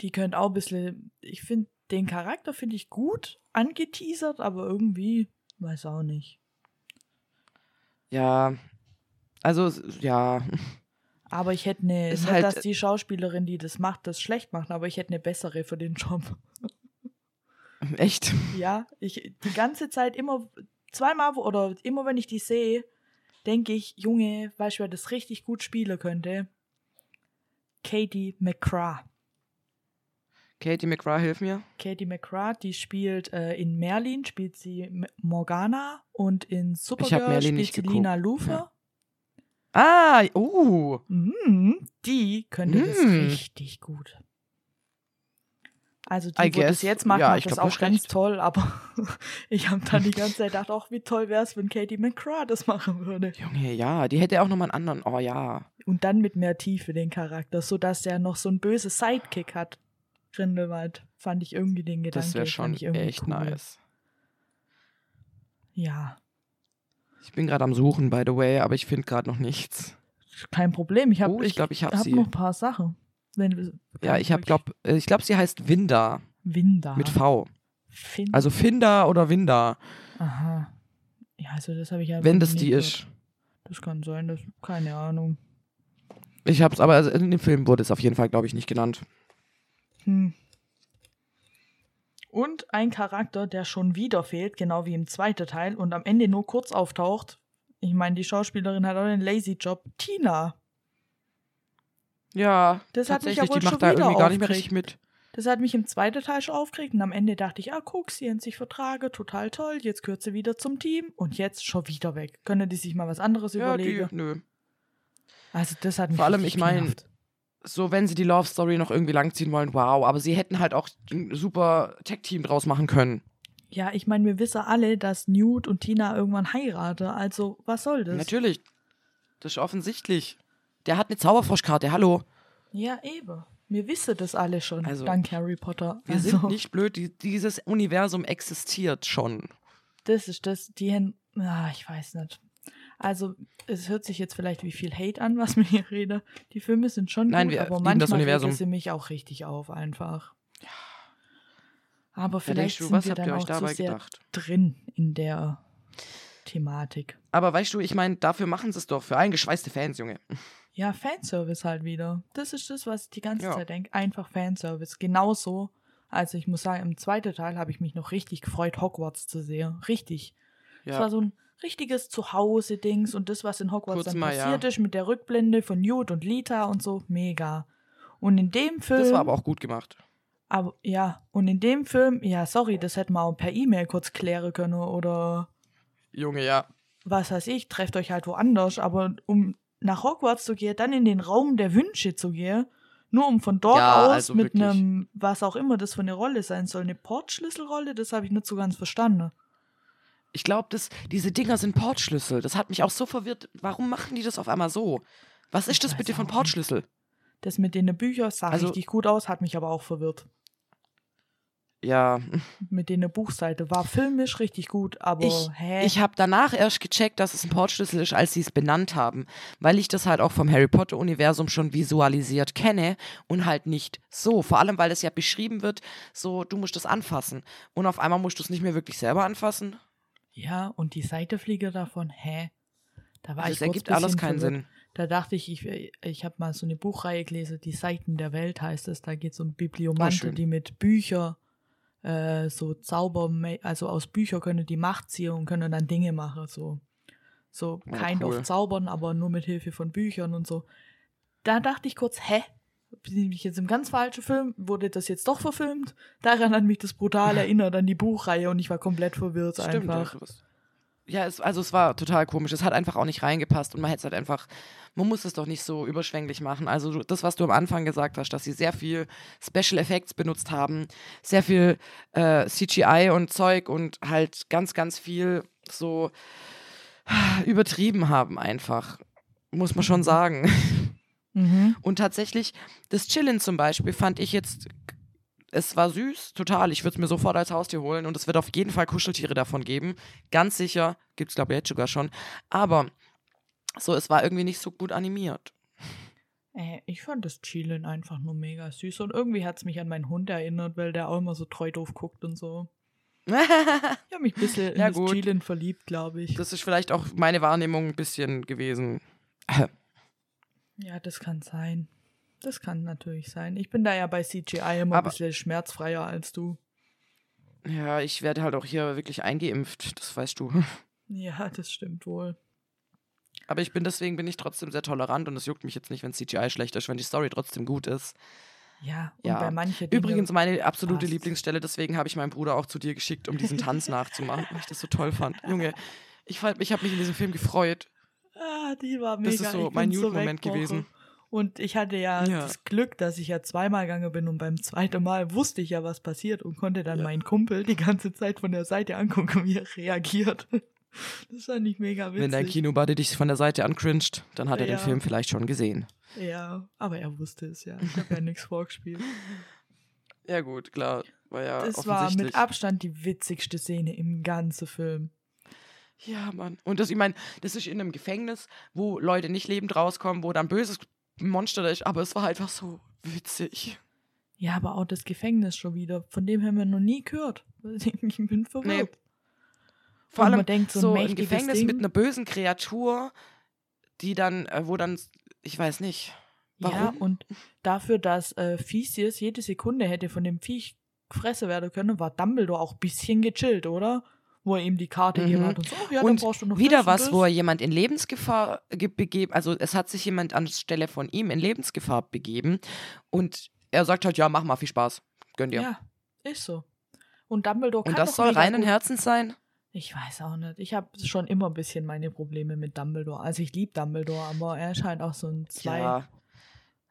die könnte auch ein bisschen, ich finde, den Charakter finde ich gut angeteasert, aber irgendwie, weiß auch nicht. Ja. Also, ja. Aber ich hätte eine, Ist nicht, halt- dass die Schauspielerin, die das macht, das schlecht macht, aber ich hätte eine bessere für den Job. Echt. Ja, ich die ganze Zeit immer, zweimal oder immer wenn ich die sehe, denke ich, Junge, weißt du, wer das richtig gut spielen könnte? Katie McCraw. Katie McGraw, hilf mir. Katie McCraw, die spielt äh, in Merlin, spielt sie Morgana und in Supergirl spielt sie Lina Lufer. Ah, uh. Mhm, die könnte das Mhm. richtig gut. Also die, I wo das jetzt macht, Ja, macht das glaub, auch das ganz toll, aber ich habe dann die ganze Zeit gedacht, ach, wie toll wäre es, wenn Katie McCraw das machen würde. Junge, ja, die hätte auch nochmal einen anderen. Oh ja. Und dann mit mehr Tiefe den Charakter, sodass der noch so ein böses Sidekick hat. Grindelwald fand ich irgendwie den Gedanke. Das wäre schon echt cool. nice. Ja, Ich bin gerade am Suchen, by the way, aber ich finde gerade noch nichts. kein Problem. Ich habe Oh, ich glaub, ich hab hab noch ein paar Sachen. Wenn, Ja, ich habe, glaub, äh, ich glaube, sie heißt Winda Winda. mit V. Fin Also Finda oder Winda, Aha. Ja, also das habe ich ja. wenn das die gehört. ist. Das kann sein, das keine Ahnung. Ich habe es aber also in dem Film wurde es auf jeden Fall, glaube ich, nicht genannt. Hm. Und ein Charakter, der schon wieder fehlt, genau wie im zweiten Teil und am Ende nur kurz auftaucht. Ich meine, die Schauspielerin hat auch einen lazy Job. Tina. Ja, Das hat mich ja tatsächlich, wohl die macht schon da wieder irgendwie gar nicht mehr richtig mit. Das hat mich im zweiten Teil schon aufgeregt und am Ende dachte ich, ah, guck, sie haben sich vertragen, total toll, jetzt gehört sie wieder zum Team und jetzt schon wieder weg. Können die sich mal was anderes Ja, die, überlegen? nö. Also das hat mich Vor allem, ich mein, genervt. So, wenn sie die Love Story noch irgendwie langziehen wollen, wow, aber sie hätten halt auch ein super Tech-Team draus machen können. Ja, ich meine, wir wissen alle, dass Newt und Tina irgendwann heiraten. Also, was soll das? Natürlich. Das ist offensichtlich. Der hat eine Zauberfroschkarte, hallo. Ja, eben. Wir wissen das alle schon. Also, dank Harry Potter. Wir also, sind nicht blöd, die, dieses Universum existiert schon. Das ist das, die ah, ich weiß nicht. Also, es hört sich jetzt vielleicht wie viel Hate an, was mir hier rede. Die Filme sind schon Nein, gut, wir aber manchmal das regen sie mich auch richtig auf, einfach. Aber Da denkst vielleicht du, sind was wir habt dann ihr euch auch zu dabei sehr gedacht? drin in der Thematik. Aber weißt du, ich meine, dafür machen sie es doch für eingeschweißte Fans, Junge. Ja, Fanservice halt wieder. Das ist das, was ich die ganze Ja. Zeit denke. Einfach Fanservice. Genauso. Also ich muss sagen, im zweiten Teil habe ich mich noch richtig gefreut, Hogwarts zu sehen. Richtig. Es war Ja. so ein richtiges Zuhause-Dings und das, was in Hogwarts Kurz dann mal, passiert ja. ist mit der Rückblende von Newt und Lita und so, mega. Und in dem Film, Das war aber auch gut gemacht. aber ja, und in dem Film, ja, sorry, das hätten wir auch per E-Mail kurz klären können oder Junge, ja. was weiß ich, trefft euch halt woanders, aber um nach Hogwarts zu gehen, dann in den Raum der Wünsche zu gehen, nur um von dort Ja, aus also mit wirklich. einem, was auch immer das für eine Rolle sein soll, eine Portschlüsselrolle, das habe ich nicht so ganz verstanden. Ich glaube, diese Dinger sind Portschlüssel. Das hat mich auch so verwirrt. Warum machen die das auf einmal so? Was ist das bitte nicht. Portschlüssel? Das mit den Büchern sah Also- richtig gut aus, hat mich aber auch verwirrt. Ja, Mit den Buchseite war filmisch richtig gut, aber ich, hä? ich habe danach erst gecheckt, dass es ein Portschlüssel ist, als sie es benannt haben, weil ich das halt auch vom Harry Potter Universum schon visualisiert kenne und halt nicht so. Vor allem, weil es ja beschrieben wird, so du musst das anfassen und auf einmal musst du es nicht mehr wirklich selber anfassen. Ja, und die Seitefliege davon, hä? Da war das ich kurz ergibt alles keinen verwirrt. Sinn. Da dachte ich, ich, ich habe mal so eine Buchreihe gelesen, Die Seiten der Welt heißt es. Da geht es um Bibliomante, die mit Büchern äh, so Zauber, also aus Büchern können die Macht ziehen und können dann Dinge machen. So, so Oh, kind cool. of zaubern, aber nur mit Hilfe von Büchern und so. Da dachte ich kurz, hä? Bin ich jetzt im ganz falschen Film? Wurde das jetzt doch verfilmt? Daran hat mich das brutal erinnert an die Buchreihe und ich war komplett verwirrt Stimmt. einfach. Ja, hast- ja es, also es war total komisch. Es hat einfach auch nicht reingepasst und man hätte es halt einfach, man muss es doch nicht so überschwänglich machen. Also das, was du am Anfang gesagt hast, dass sie sehr viel Special Effects benutzt haben, sehr viel äh, CGI und Zeug und halt ganz, ganz viel so übertrieben haben einfach. Muss man schon sagen. Mhm. Und tatsächlich, das Chillen zum Beispiel fand ich jetzt, es war süß, total. Ich würde es mir sofort als Haustier holen und es wird auf jeden Fall Kuscheltiere davon geben. Ganz sicher, gibt es glaube ich jetzt sogar schon. Aber so, es war irgendwie nicht so gut animiert. Äh, ich fand das Chillen einfach nur mega süß und irgendwie hat es mich an meinen Hund erinnert, weil der auch immer so treu doof guckt und so. Ich habe mich ein bisschen Ja, in das gut. Chillen verliebt, glaube ich. das ist vielleicht auch meine Wahrnehmung ein bisschen gewesen. ja, das kann sein. Das kann natürlich sein. Ich bin da ja bei CGI immer Aber- ein bisschen schmerzfreier als du. Ja, ich werde halt auch hier wirklich eingeimpft, das weißt du. Ja, das stimmt wohl. Aber ich bin deswegen bin ich trotzdem sehr tolerant und es juckt mich jetzt nicht, wenn CGI schlecht ist, wenn die Story trotzdem gut ist. Ja, und Ja. bei manchen Übrigens meine absolute passt. Lieblingsstelle, deswegen habe ich meinen Bruder auch zu dir geschickt, um diesen Tanz nachzumachen, weil ich das so toll fand. Junge, ich, ich habe mich in diesem Film gefreut. Ah, die war mega. Das ist so mein Newton-Moment weggebrochen. gewesen. Und ich hatte ja, Ja. das Glück, dass ich ja zweimal gegangen bin und beim zweiten Mal wusste ich ja, was passiert und konnte dann Ja. meinen Kumpel die ganze Zeit von der Seite angucken, wie er reagiert. Das fand ich mega witzig. Wenn dein Kinobuddy dich von der Seite ancringed, dann hat er Ja. den Film vielleicht schon gesehen. Ja, aber er wusste es ja. Ich habe ja nichts vorgespielt. Ja gut, klar, war ja Das war mit Abstand die witzigste Szene im ganzen Film. Ja, Mann. Und das, ich meine, das ist in einem Gefängnis, wo Leute nicht lebend rauskommen, wo dann böses Monster da ist, aber es war einfach so witzig. Ja, aber auch das Gefängnis schon wieder. Von dem haben wir noch nie gehört. Ich bin verwirrt. Vor Und allem man denkt, so ein so ein Gefängnis Ding. mit einer bösen Kreatur, die dann, äh, wo dann, ich weiß nicht. Ja, Warum? und dafür, dass äh, Theseus jede Sekunde hätte von dem Viech gefressen werden können, war Dumbledore auch ein bisschen gechillt, oder? Wo er ihm die Karte Mhm. gegeben hat und so, ach ja, dann Und brauchst du noch Wieder was, und wo er jemand in Lebensgefahr ge- begeben, also es hat sich jemand anstelle von ihm in Lebensgefahr begeben und er sagt halt, ja, mach mal, viel Spaß, gönn dir. Ja, ist so. Und Dumbledore kann und das soll reinen Herzens sein? Ich weiß auch nicht. Ich habe schon immer ein bisschen meine Probleme mit Dumbledore. Also ich liebe Dumbledore, aber er scheint auch so ein zwei. Ja,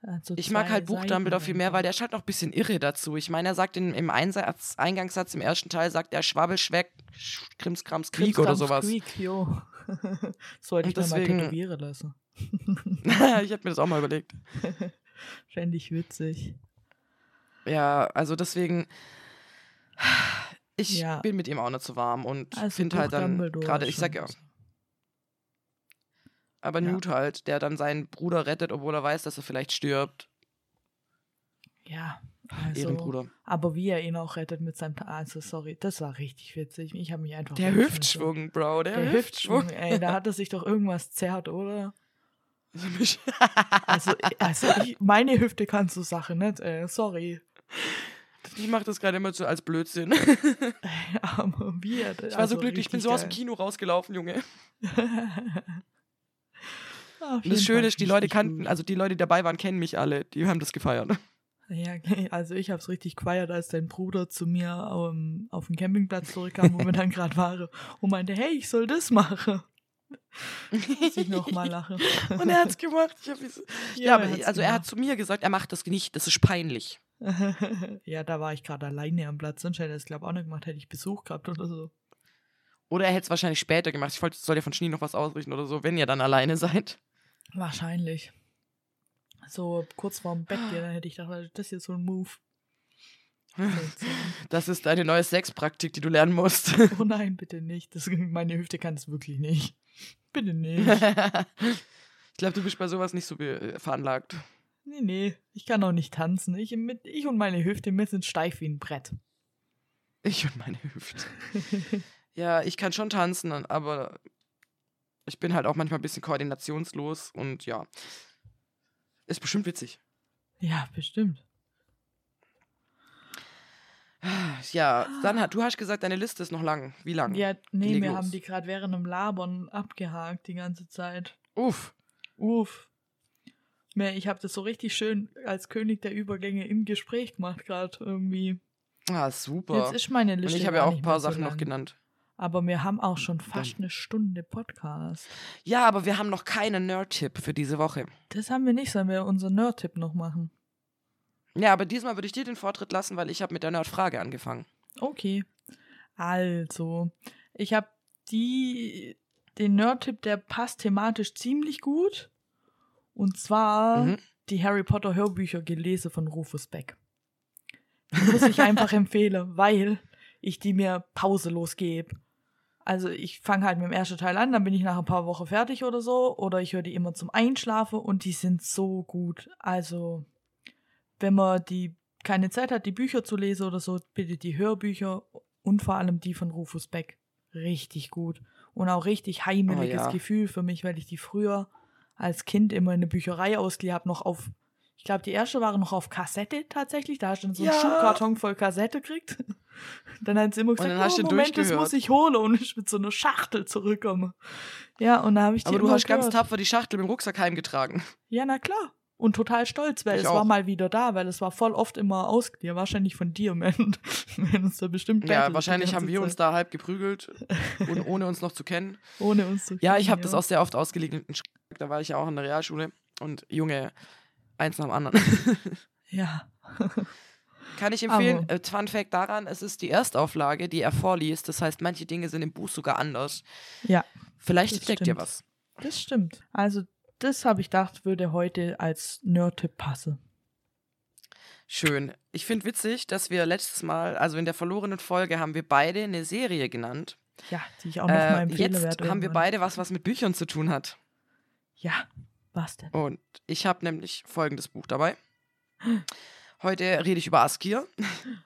hat so ich mag halt Buch Dumbledore viel mehr, weil der ist halt noch ein bisschen irre dazu. Ich meine, er sagt in, im Einsatz, Eingangssatz im ersten Teil, sagt er Schwabbelschweck, Krimskrams Krieg oder sowas. Krieg, jo. Sollte ich mir mal deswegen- tätowieren lassen. ich hätte mir das auch mal überlegt. Fände ich witzig. Ja, also deswegen, ich Ja. bin mit ihm auch nicht so warm und Also finde halt dann gerade, ich sag ja. Aber Ja. Newt halt, der dann seinen Bruder rettet, obwohl er weiß, dass er vielleicht stirbt. Ja, also, Ehrenbruder. aber wie er ihn auch rettet mit seinem, also sorry, das war richtig witzig. Ich habe mich einfach Der. Hüftschwung, Bro, der, Der Hüftschwung. Hüftschwung, ey, da hat er sich doch irgendwas zerrt, oder? Also, Also, also ich, meine Hüfte kann so Sachen nicht, ey, sorry. Ich mache das gerade immer so als Blödsinn. Aber wir. Ich war so glücklich, ich bin so aus dem Kino rausgelaufen, Junge. Und das Schöne ist, die Leute kannten, also die Leute, die dabei waren, kennen mich alle. Die haben das gefeiert. Ja, also ich habe es richtig gefeiert, als dein Bruder zu mir um, auf den Campingplatz zurückkam, wo wir dann gerade waren und meinte, hey, ich soll das machen. Muss ich nochmal lachen. Und er hat es gemacht. So, ja, ja aber also gemacht. er hat zu mir gesagt, er macht das nicht, das ist peinlich. ja, da war ich gerade alleine am Platz, sonst hätte er es, glaube ich, auch nicht gemacht, hätte ich Besuch gehabt oder so. Oder er hätte es wahrscheinlich später gemacht. Ich wollte, soll ja von Schnee noch was ausrichten oder so, wenn ihr dann alleine seid. Wahrscheinlich. So kurz vorm Bett gehen, dann hätte ich gedacht, das ist jetzt so ein Move. Das ist eine neue Sexpraktik, die du lernen musst. Oh nein, bitte nicht. Das, meine Hüfte kann es wirklich nicht. Bitte nicht. ich glaube, du bist bei sowas nicht so äh, veranlagt. Nee, nee. Ich kann auch nicht tanzen. Ich, mit, ich und meine Hüfte, wir sind steif wie ein Brett. Ich und meine Hüfte. ja, ich kann schon tanzen, aber ich bin halt auch manchmal ein bisschen koordinationslos und ja. Ist bestimmt witzig. Ja, bestimmt. Ja, dann hat, du hast gesagt, deine Liste ist noch lang. Wie lang? Ja, nee, wir los. haben die gerade während dem Labern abgehakt die ganze Zeit. Uff. Uff. Ich habe das so richtig schön als König der Übergänge im Gespräch gemacht, gerade irgendwie. Ah, super. Jetzt ist meine Liste. Und ich habe ja auch ein paar Sachen so noch genannt. Aber wir haben auch schon fast eine Stunde Podcast. Ja, aber wir haben noch keinen Nerd-Tipp für diese Woche. Das haben wir nicht, sollen wir unseren Nerd-Tipp noch machen? Ja, aber diesmal würde ich dir den Vortritt lassen, weil ich habe mit der Nerd-Frage angefangen. Okay. Also, ich habe die den Nerd-Tipp, der passt thematisch ziemlich gut. Und zwar mhm. die Harry Potter Hörbücher gelesen von Rufus Beck. Die muss ich einfach empfehlen, weil ich die mir pauselos gebe. Also ich fange halt mit dem ersten Teil an, dann bin ich nach ein paar Wochen fertig oder so. Oder ich höre die immer zum Einschlafen und die sind so gut. Also wenn man die keine Zeit hat, die Bücher zu lesen oder so, bitte die Hörbücher und vor allem die von Rufus Beck. Richtig gut. Und auch richtig heimeliges oh, ja. Gefühl für mich, weil ich die früher als Kind immer in der Bücherei ausgeliehen habe, noch auf, ich glaube, die erste waren noch auf Kassette tatsächlich. Da hast du dann so einen ja. Schuhkarton voll Kassette gekriegt. Dann hat sie immer gesagt, oh, Moment, das muss ich holen und ich mit so einer Schachtel zurückkomme. Ja, und da habe ich die Aber du hast gehört. ganz tapfer die Schachtel mit dem Rucksack heimgetragen. Ja, na klar und total stolz, weil ich es auch. war mal wieder da, weil es war voll oft immer ausgeliehen. Wahrscheinlich von dir, man. Wir uns da bestimmt Ja, wahrscheinlich haben wir uns da halb geprügelt, und, ohne uns noch zu kennen. Ohne uns zu kennen. Ja, ich habe ja. das auch sehr oft ausgeliehen. Da war ich ja auch in der Realschule und Junge, eins nach dem anderen. ja. Kann ich empfehlen. Aber. Äh, Fun Fact daran, es ist die Erstauflage, die er vorliest. Das heißt, manche Dinge sind im Buch sogar anders. Ja. Vielleicht steckt dir was. Das stimmt. Also das habe ich gedacht, würde heute als Nerd-Tipp passen. Schön. Ich finde witzig, dass wir letztes Mal, also in der verlorenen Folge, haben wir beide eine Serie genannt. Ja, die ich auch noch äh, mal empfehle Jetzt werde haben wir beide was, was mit Büchern zu tun hat. Ja, was denn? Und ich habe nämlich folgendes Buch dabei. Heute rede ich über Askir.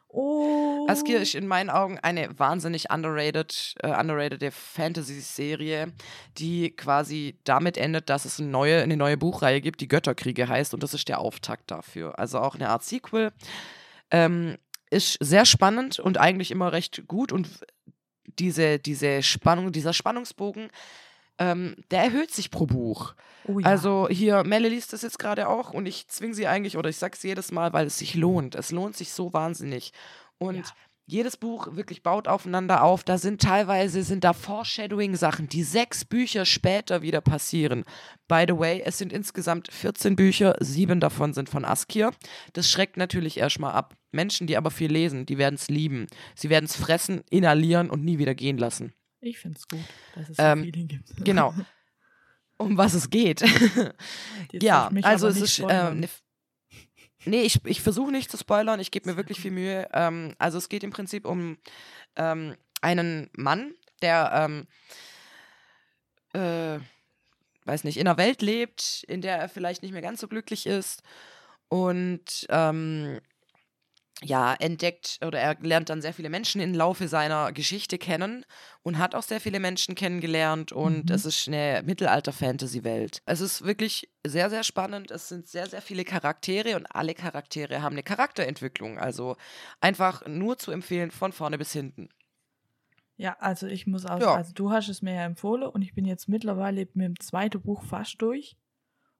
Oh. Askir ist in meinen Augen eine wahnsinnig underrated, äh, underrated Fantasy-Serie, die quasi damit endet, dass es eine neue, eine neue Buchreihe gibt, die Götterkriege heißt, und das ist der Auftakt dafür. Also auch eine Art Sequel. Ähm, ist sehr spannend und eigentlich immer recht gut und diese, diese Spannung, dieser Spannungsbogen ähm, der erhöht sich pro Buch. Oh ja. Also hier, Melle liest das jetzt gerade auch und ich zwinge sie eigentlich, oder ich sage es jedes Mal, weil es sich lohnt. Es lohnt sich so wahnsinnig. Und ja. jedes Buch wirklich baut aufeinander auf. Da sind teilweise, sind da Foreshadowing-Sachen, die sechs Bücher später wieder passieren. By the way, es sind insgesamt 14 Bücher, sieben davon sind von Askir. Das schreckt natürlich erstmal ab. Menschen, die aber viel lesen, die werden es lieben. Sie werden es fressen, inhalieren und nie wieder gehen lassen. Ich finde es gut, dass es so ähm, Feeling gibt. Genau. Um was es geht. ja, also es ist. Ähm, ne, nee, ich, ich versuche nicht zu spoilern, ich gebe mir wirklich viel Mühe. Ähm, also es geht im Prinzip um ähm, einen Mann, der ähm, äh, weiß nicht, in einer Welt lebt, in der er vielleicht nicht mehr ganz so glücklich ist und ähm, ja, entdeckt oder er lernt dann sehr viele Menschen im Laufe seiner Geschichte kennen und hat auch sehr viele Menschen kennengelernt und Mhm. es ist eine Mittelalter-Fantasy-Welt. Es ist wirklich sehr, sehr spannend. Es sind sehr, sehr viele Charaktere und alle Charaktere haben eine Charakterentwicklung. Also einfach nur zu empfehlen von vorne bis hinten. Ja, also ich muss auch, Ja. also du hast es mir ja empfohlen und ich bin jetzt mittlerweile mit dem zweiten Buch fast durch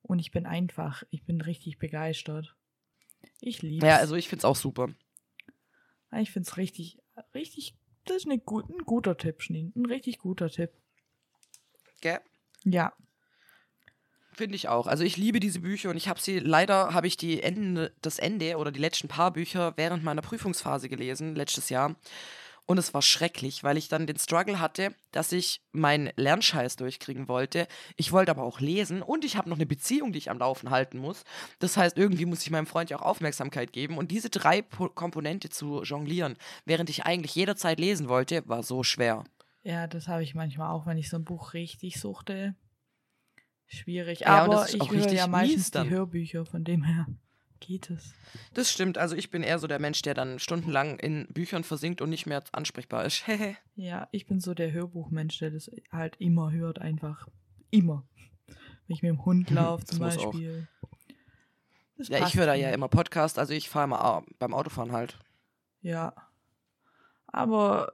und ich bin einfach, ich bin richtig begeistert. Ich liebe Ja, also ich finde es auch super. Ich finde es richtig, richtig, das ist eine gut, ein guter Tipp, Schneen. Ein richtig guter Tipp. Gell? Ja, Finde ich auch. Also ich liebe diese Bücher und ich habe sie, leider habe ich die Ende, das Ende oder die letzten paar Bücher während meiner Prüfungsphase gelesen, letztes Jahr. Und es war schrecklich, weil ich dann den Struggle hatte, dass ich meinen Lernscheiß durchkriegen wollte. Ich wollte aber auch lesen und ich habe noch eine Beziehung, die ich am Laufen halten muss. Das heißt, irgendwie muss ich meinem Freund ja auch Aufmerksamkeit geben. Und diese drei Po- Komponente zu jonglieren, während ich eigentlich jederzeit lesen wollte, war so schwer. ja, das habe ich manchmal auch, wenn ich so ein Buch richtig suchte. Schwierig. Ja, Aber ich höre ja meistens die Hörbücher, von dem her geht es. Das stimmt. Also ich bin eher so der Mensch, der dann stundenlang in Büchern versinkt und nicht mehr ansprechbar ist. Ja, ich bin so der Hörbuchmensch, der das halt immer hört, einfach. Immer. Wenn ich mit dem Hund laufe zum. Beispiel. Ja, ich höre da ja immer Podcast, also ich fahre mal beim Autofahren halt. Ja. Aber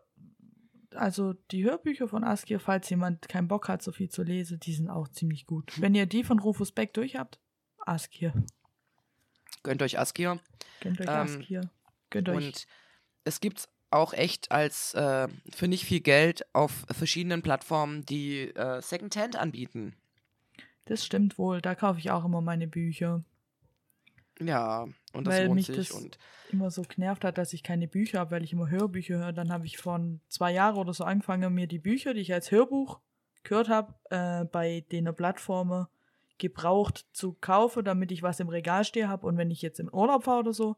also die Hörbücher von Askir, falls jemand keinen Bock hat, so viel zu lesen, die sind auch ziemlich gut. Wenn ihr die von Rufus Beck durch habt, Askir. Gönnt euch Askir. Gönnt euch Ähm, Askir. Gönnt euch. Und es gibt auch echt als äh, für nicht viel Geld auf verschiedenen Plattformen, die äh, Secondhand anbieten. Das stimmt wohl. Da kaufe ich auch immer meine Bücher. Ja, und das Weil lohnt mich sich. das- Und Immer so genervt hat, dass ich keine Bücher habe, weil ich immer Hörbücher höre. Dann habe ich vor zwei Jahren oder so angefangen, mir die Bücher, die ich als Hörbuch gehört habe, äh, bei den Plattformen gebraucht zu kaufen, damit ich was im Regal stehe habe. Und wenn ich jetzt im Urlaub fahre oder so,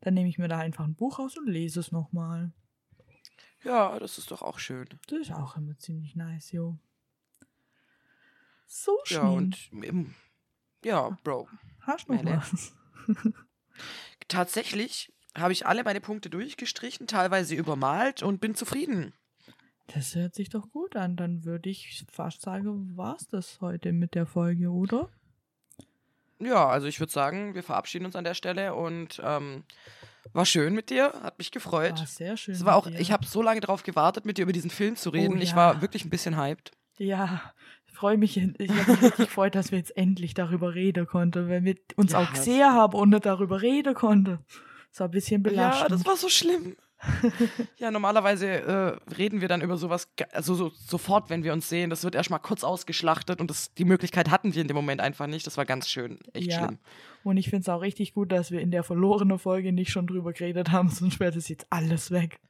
dann nehme ich mir da einfach ein Buch raus und lese es nochmal. ja, das ist doch auch schön. Das ist auch immer ziemlich nice, jo. So schön. Ja, und im, ja, Bro. Hast du noch was? Tatsächlich habe ich alle meine Punkte durchgestrichen, teilweise übermalt und bin zufrieden. Das hört sich doch gut an. Dann würde ich fast sagen, war's das heute mit der Folge, oder? Ja, also ich würde sagen, wir verabschieden uns an der Stelle und ähm, war schön mit dir, hat mich gefreut. War sehr schön. Es war auch, dir. ich habe so lange darauf gewartet, mit dir über diesen Film zu reden. Ich ja. war wirklich ein bisschen hyped. Ja, ich freue mich. Ich habe mich richtig gefreut, dass wir jetzt endlich darüber reden konnten, weil wir uns Ja, auch gesehen haben und nicht darüber reden konnten. Das war ein bisschen Ja, belastend. das war so schlimm. ja, normalerweise äh, reden wir dann über sowas, also so, sofort, wenn wir uns sehen. Das wird erstmal kurz ausgeschlachtet und das, die Möglichkeit hatten wir in dem Moment einfach nicht. Das war ganz schön, echt Ja. schlimm. Und ich finde es auch richtig gut, dass wir in der verlorenen Folge nicht schon drüber geredet haben, sonst wäre das jetzt alles weg.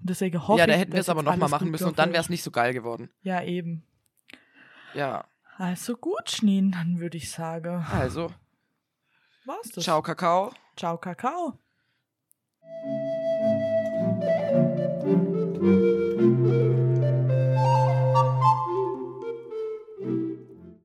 Und deswegen hoffe Ja, da ich, hätten wir es aber nochmal machen müssen und dann wäre es nicht so geil geworden. Ja, eben. Ja, Also gut, Schneen, dann würde ich sagen, also, war's das. ciao, Kakao. Ciao, Kakao. Música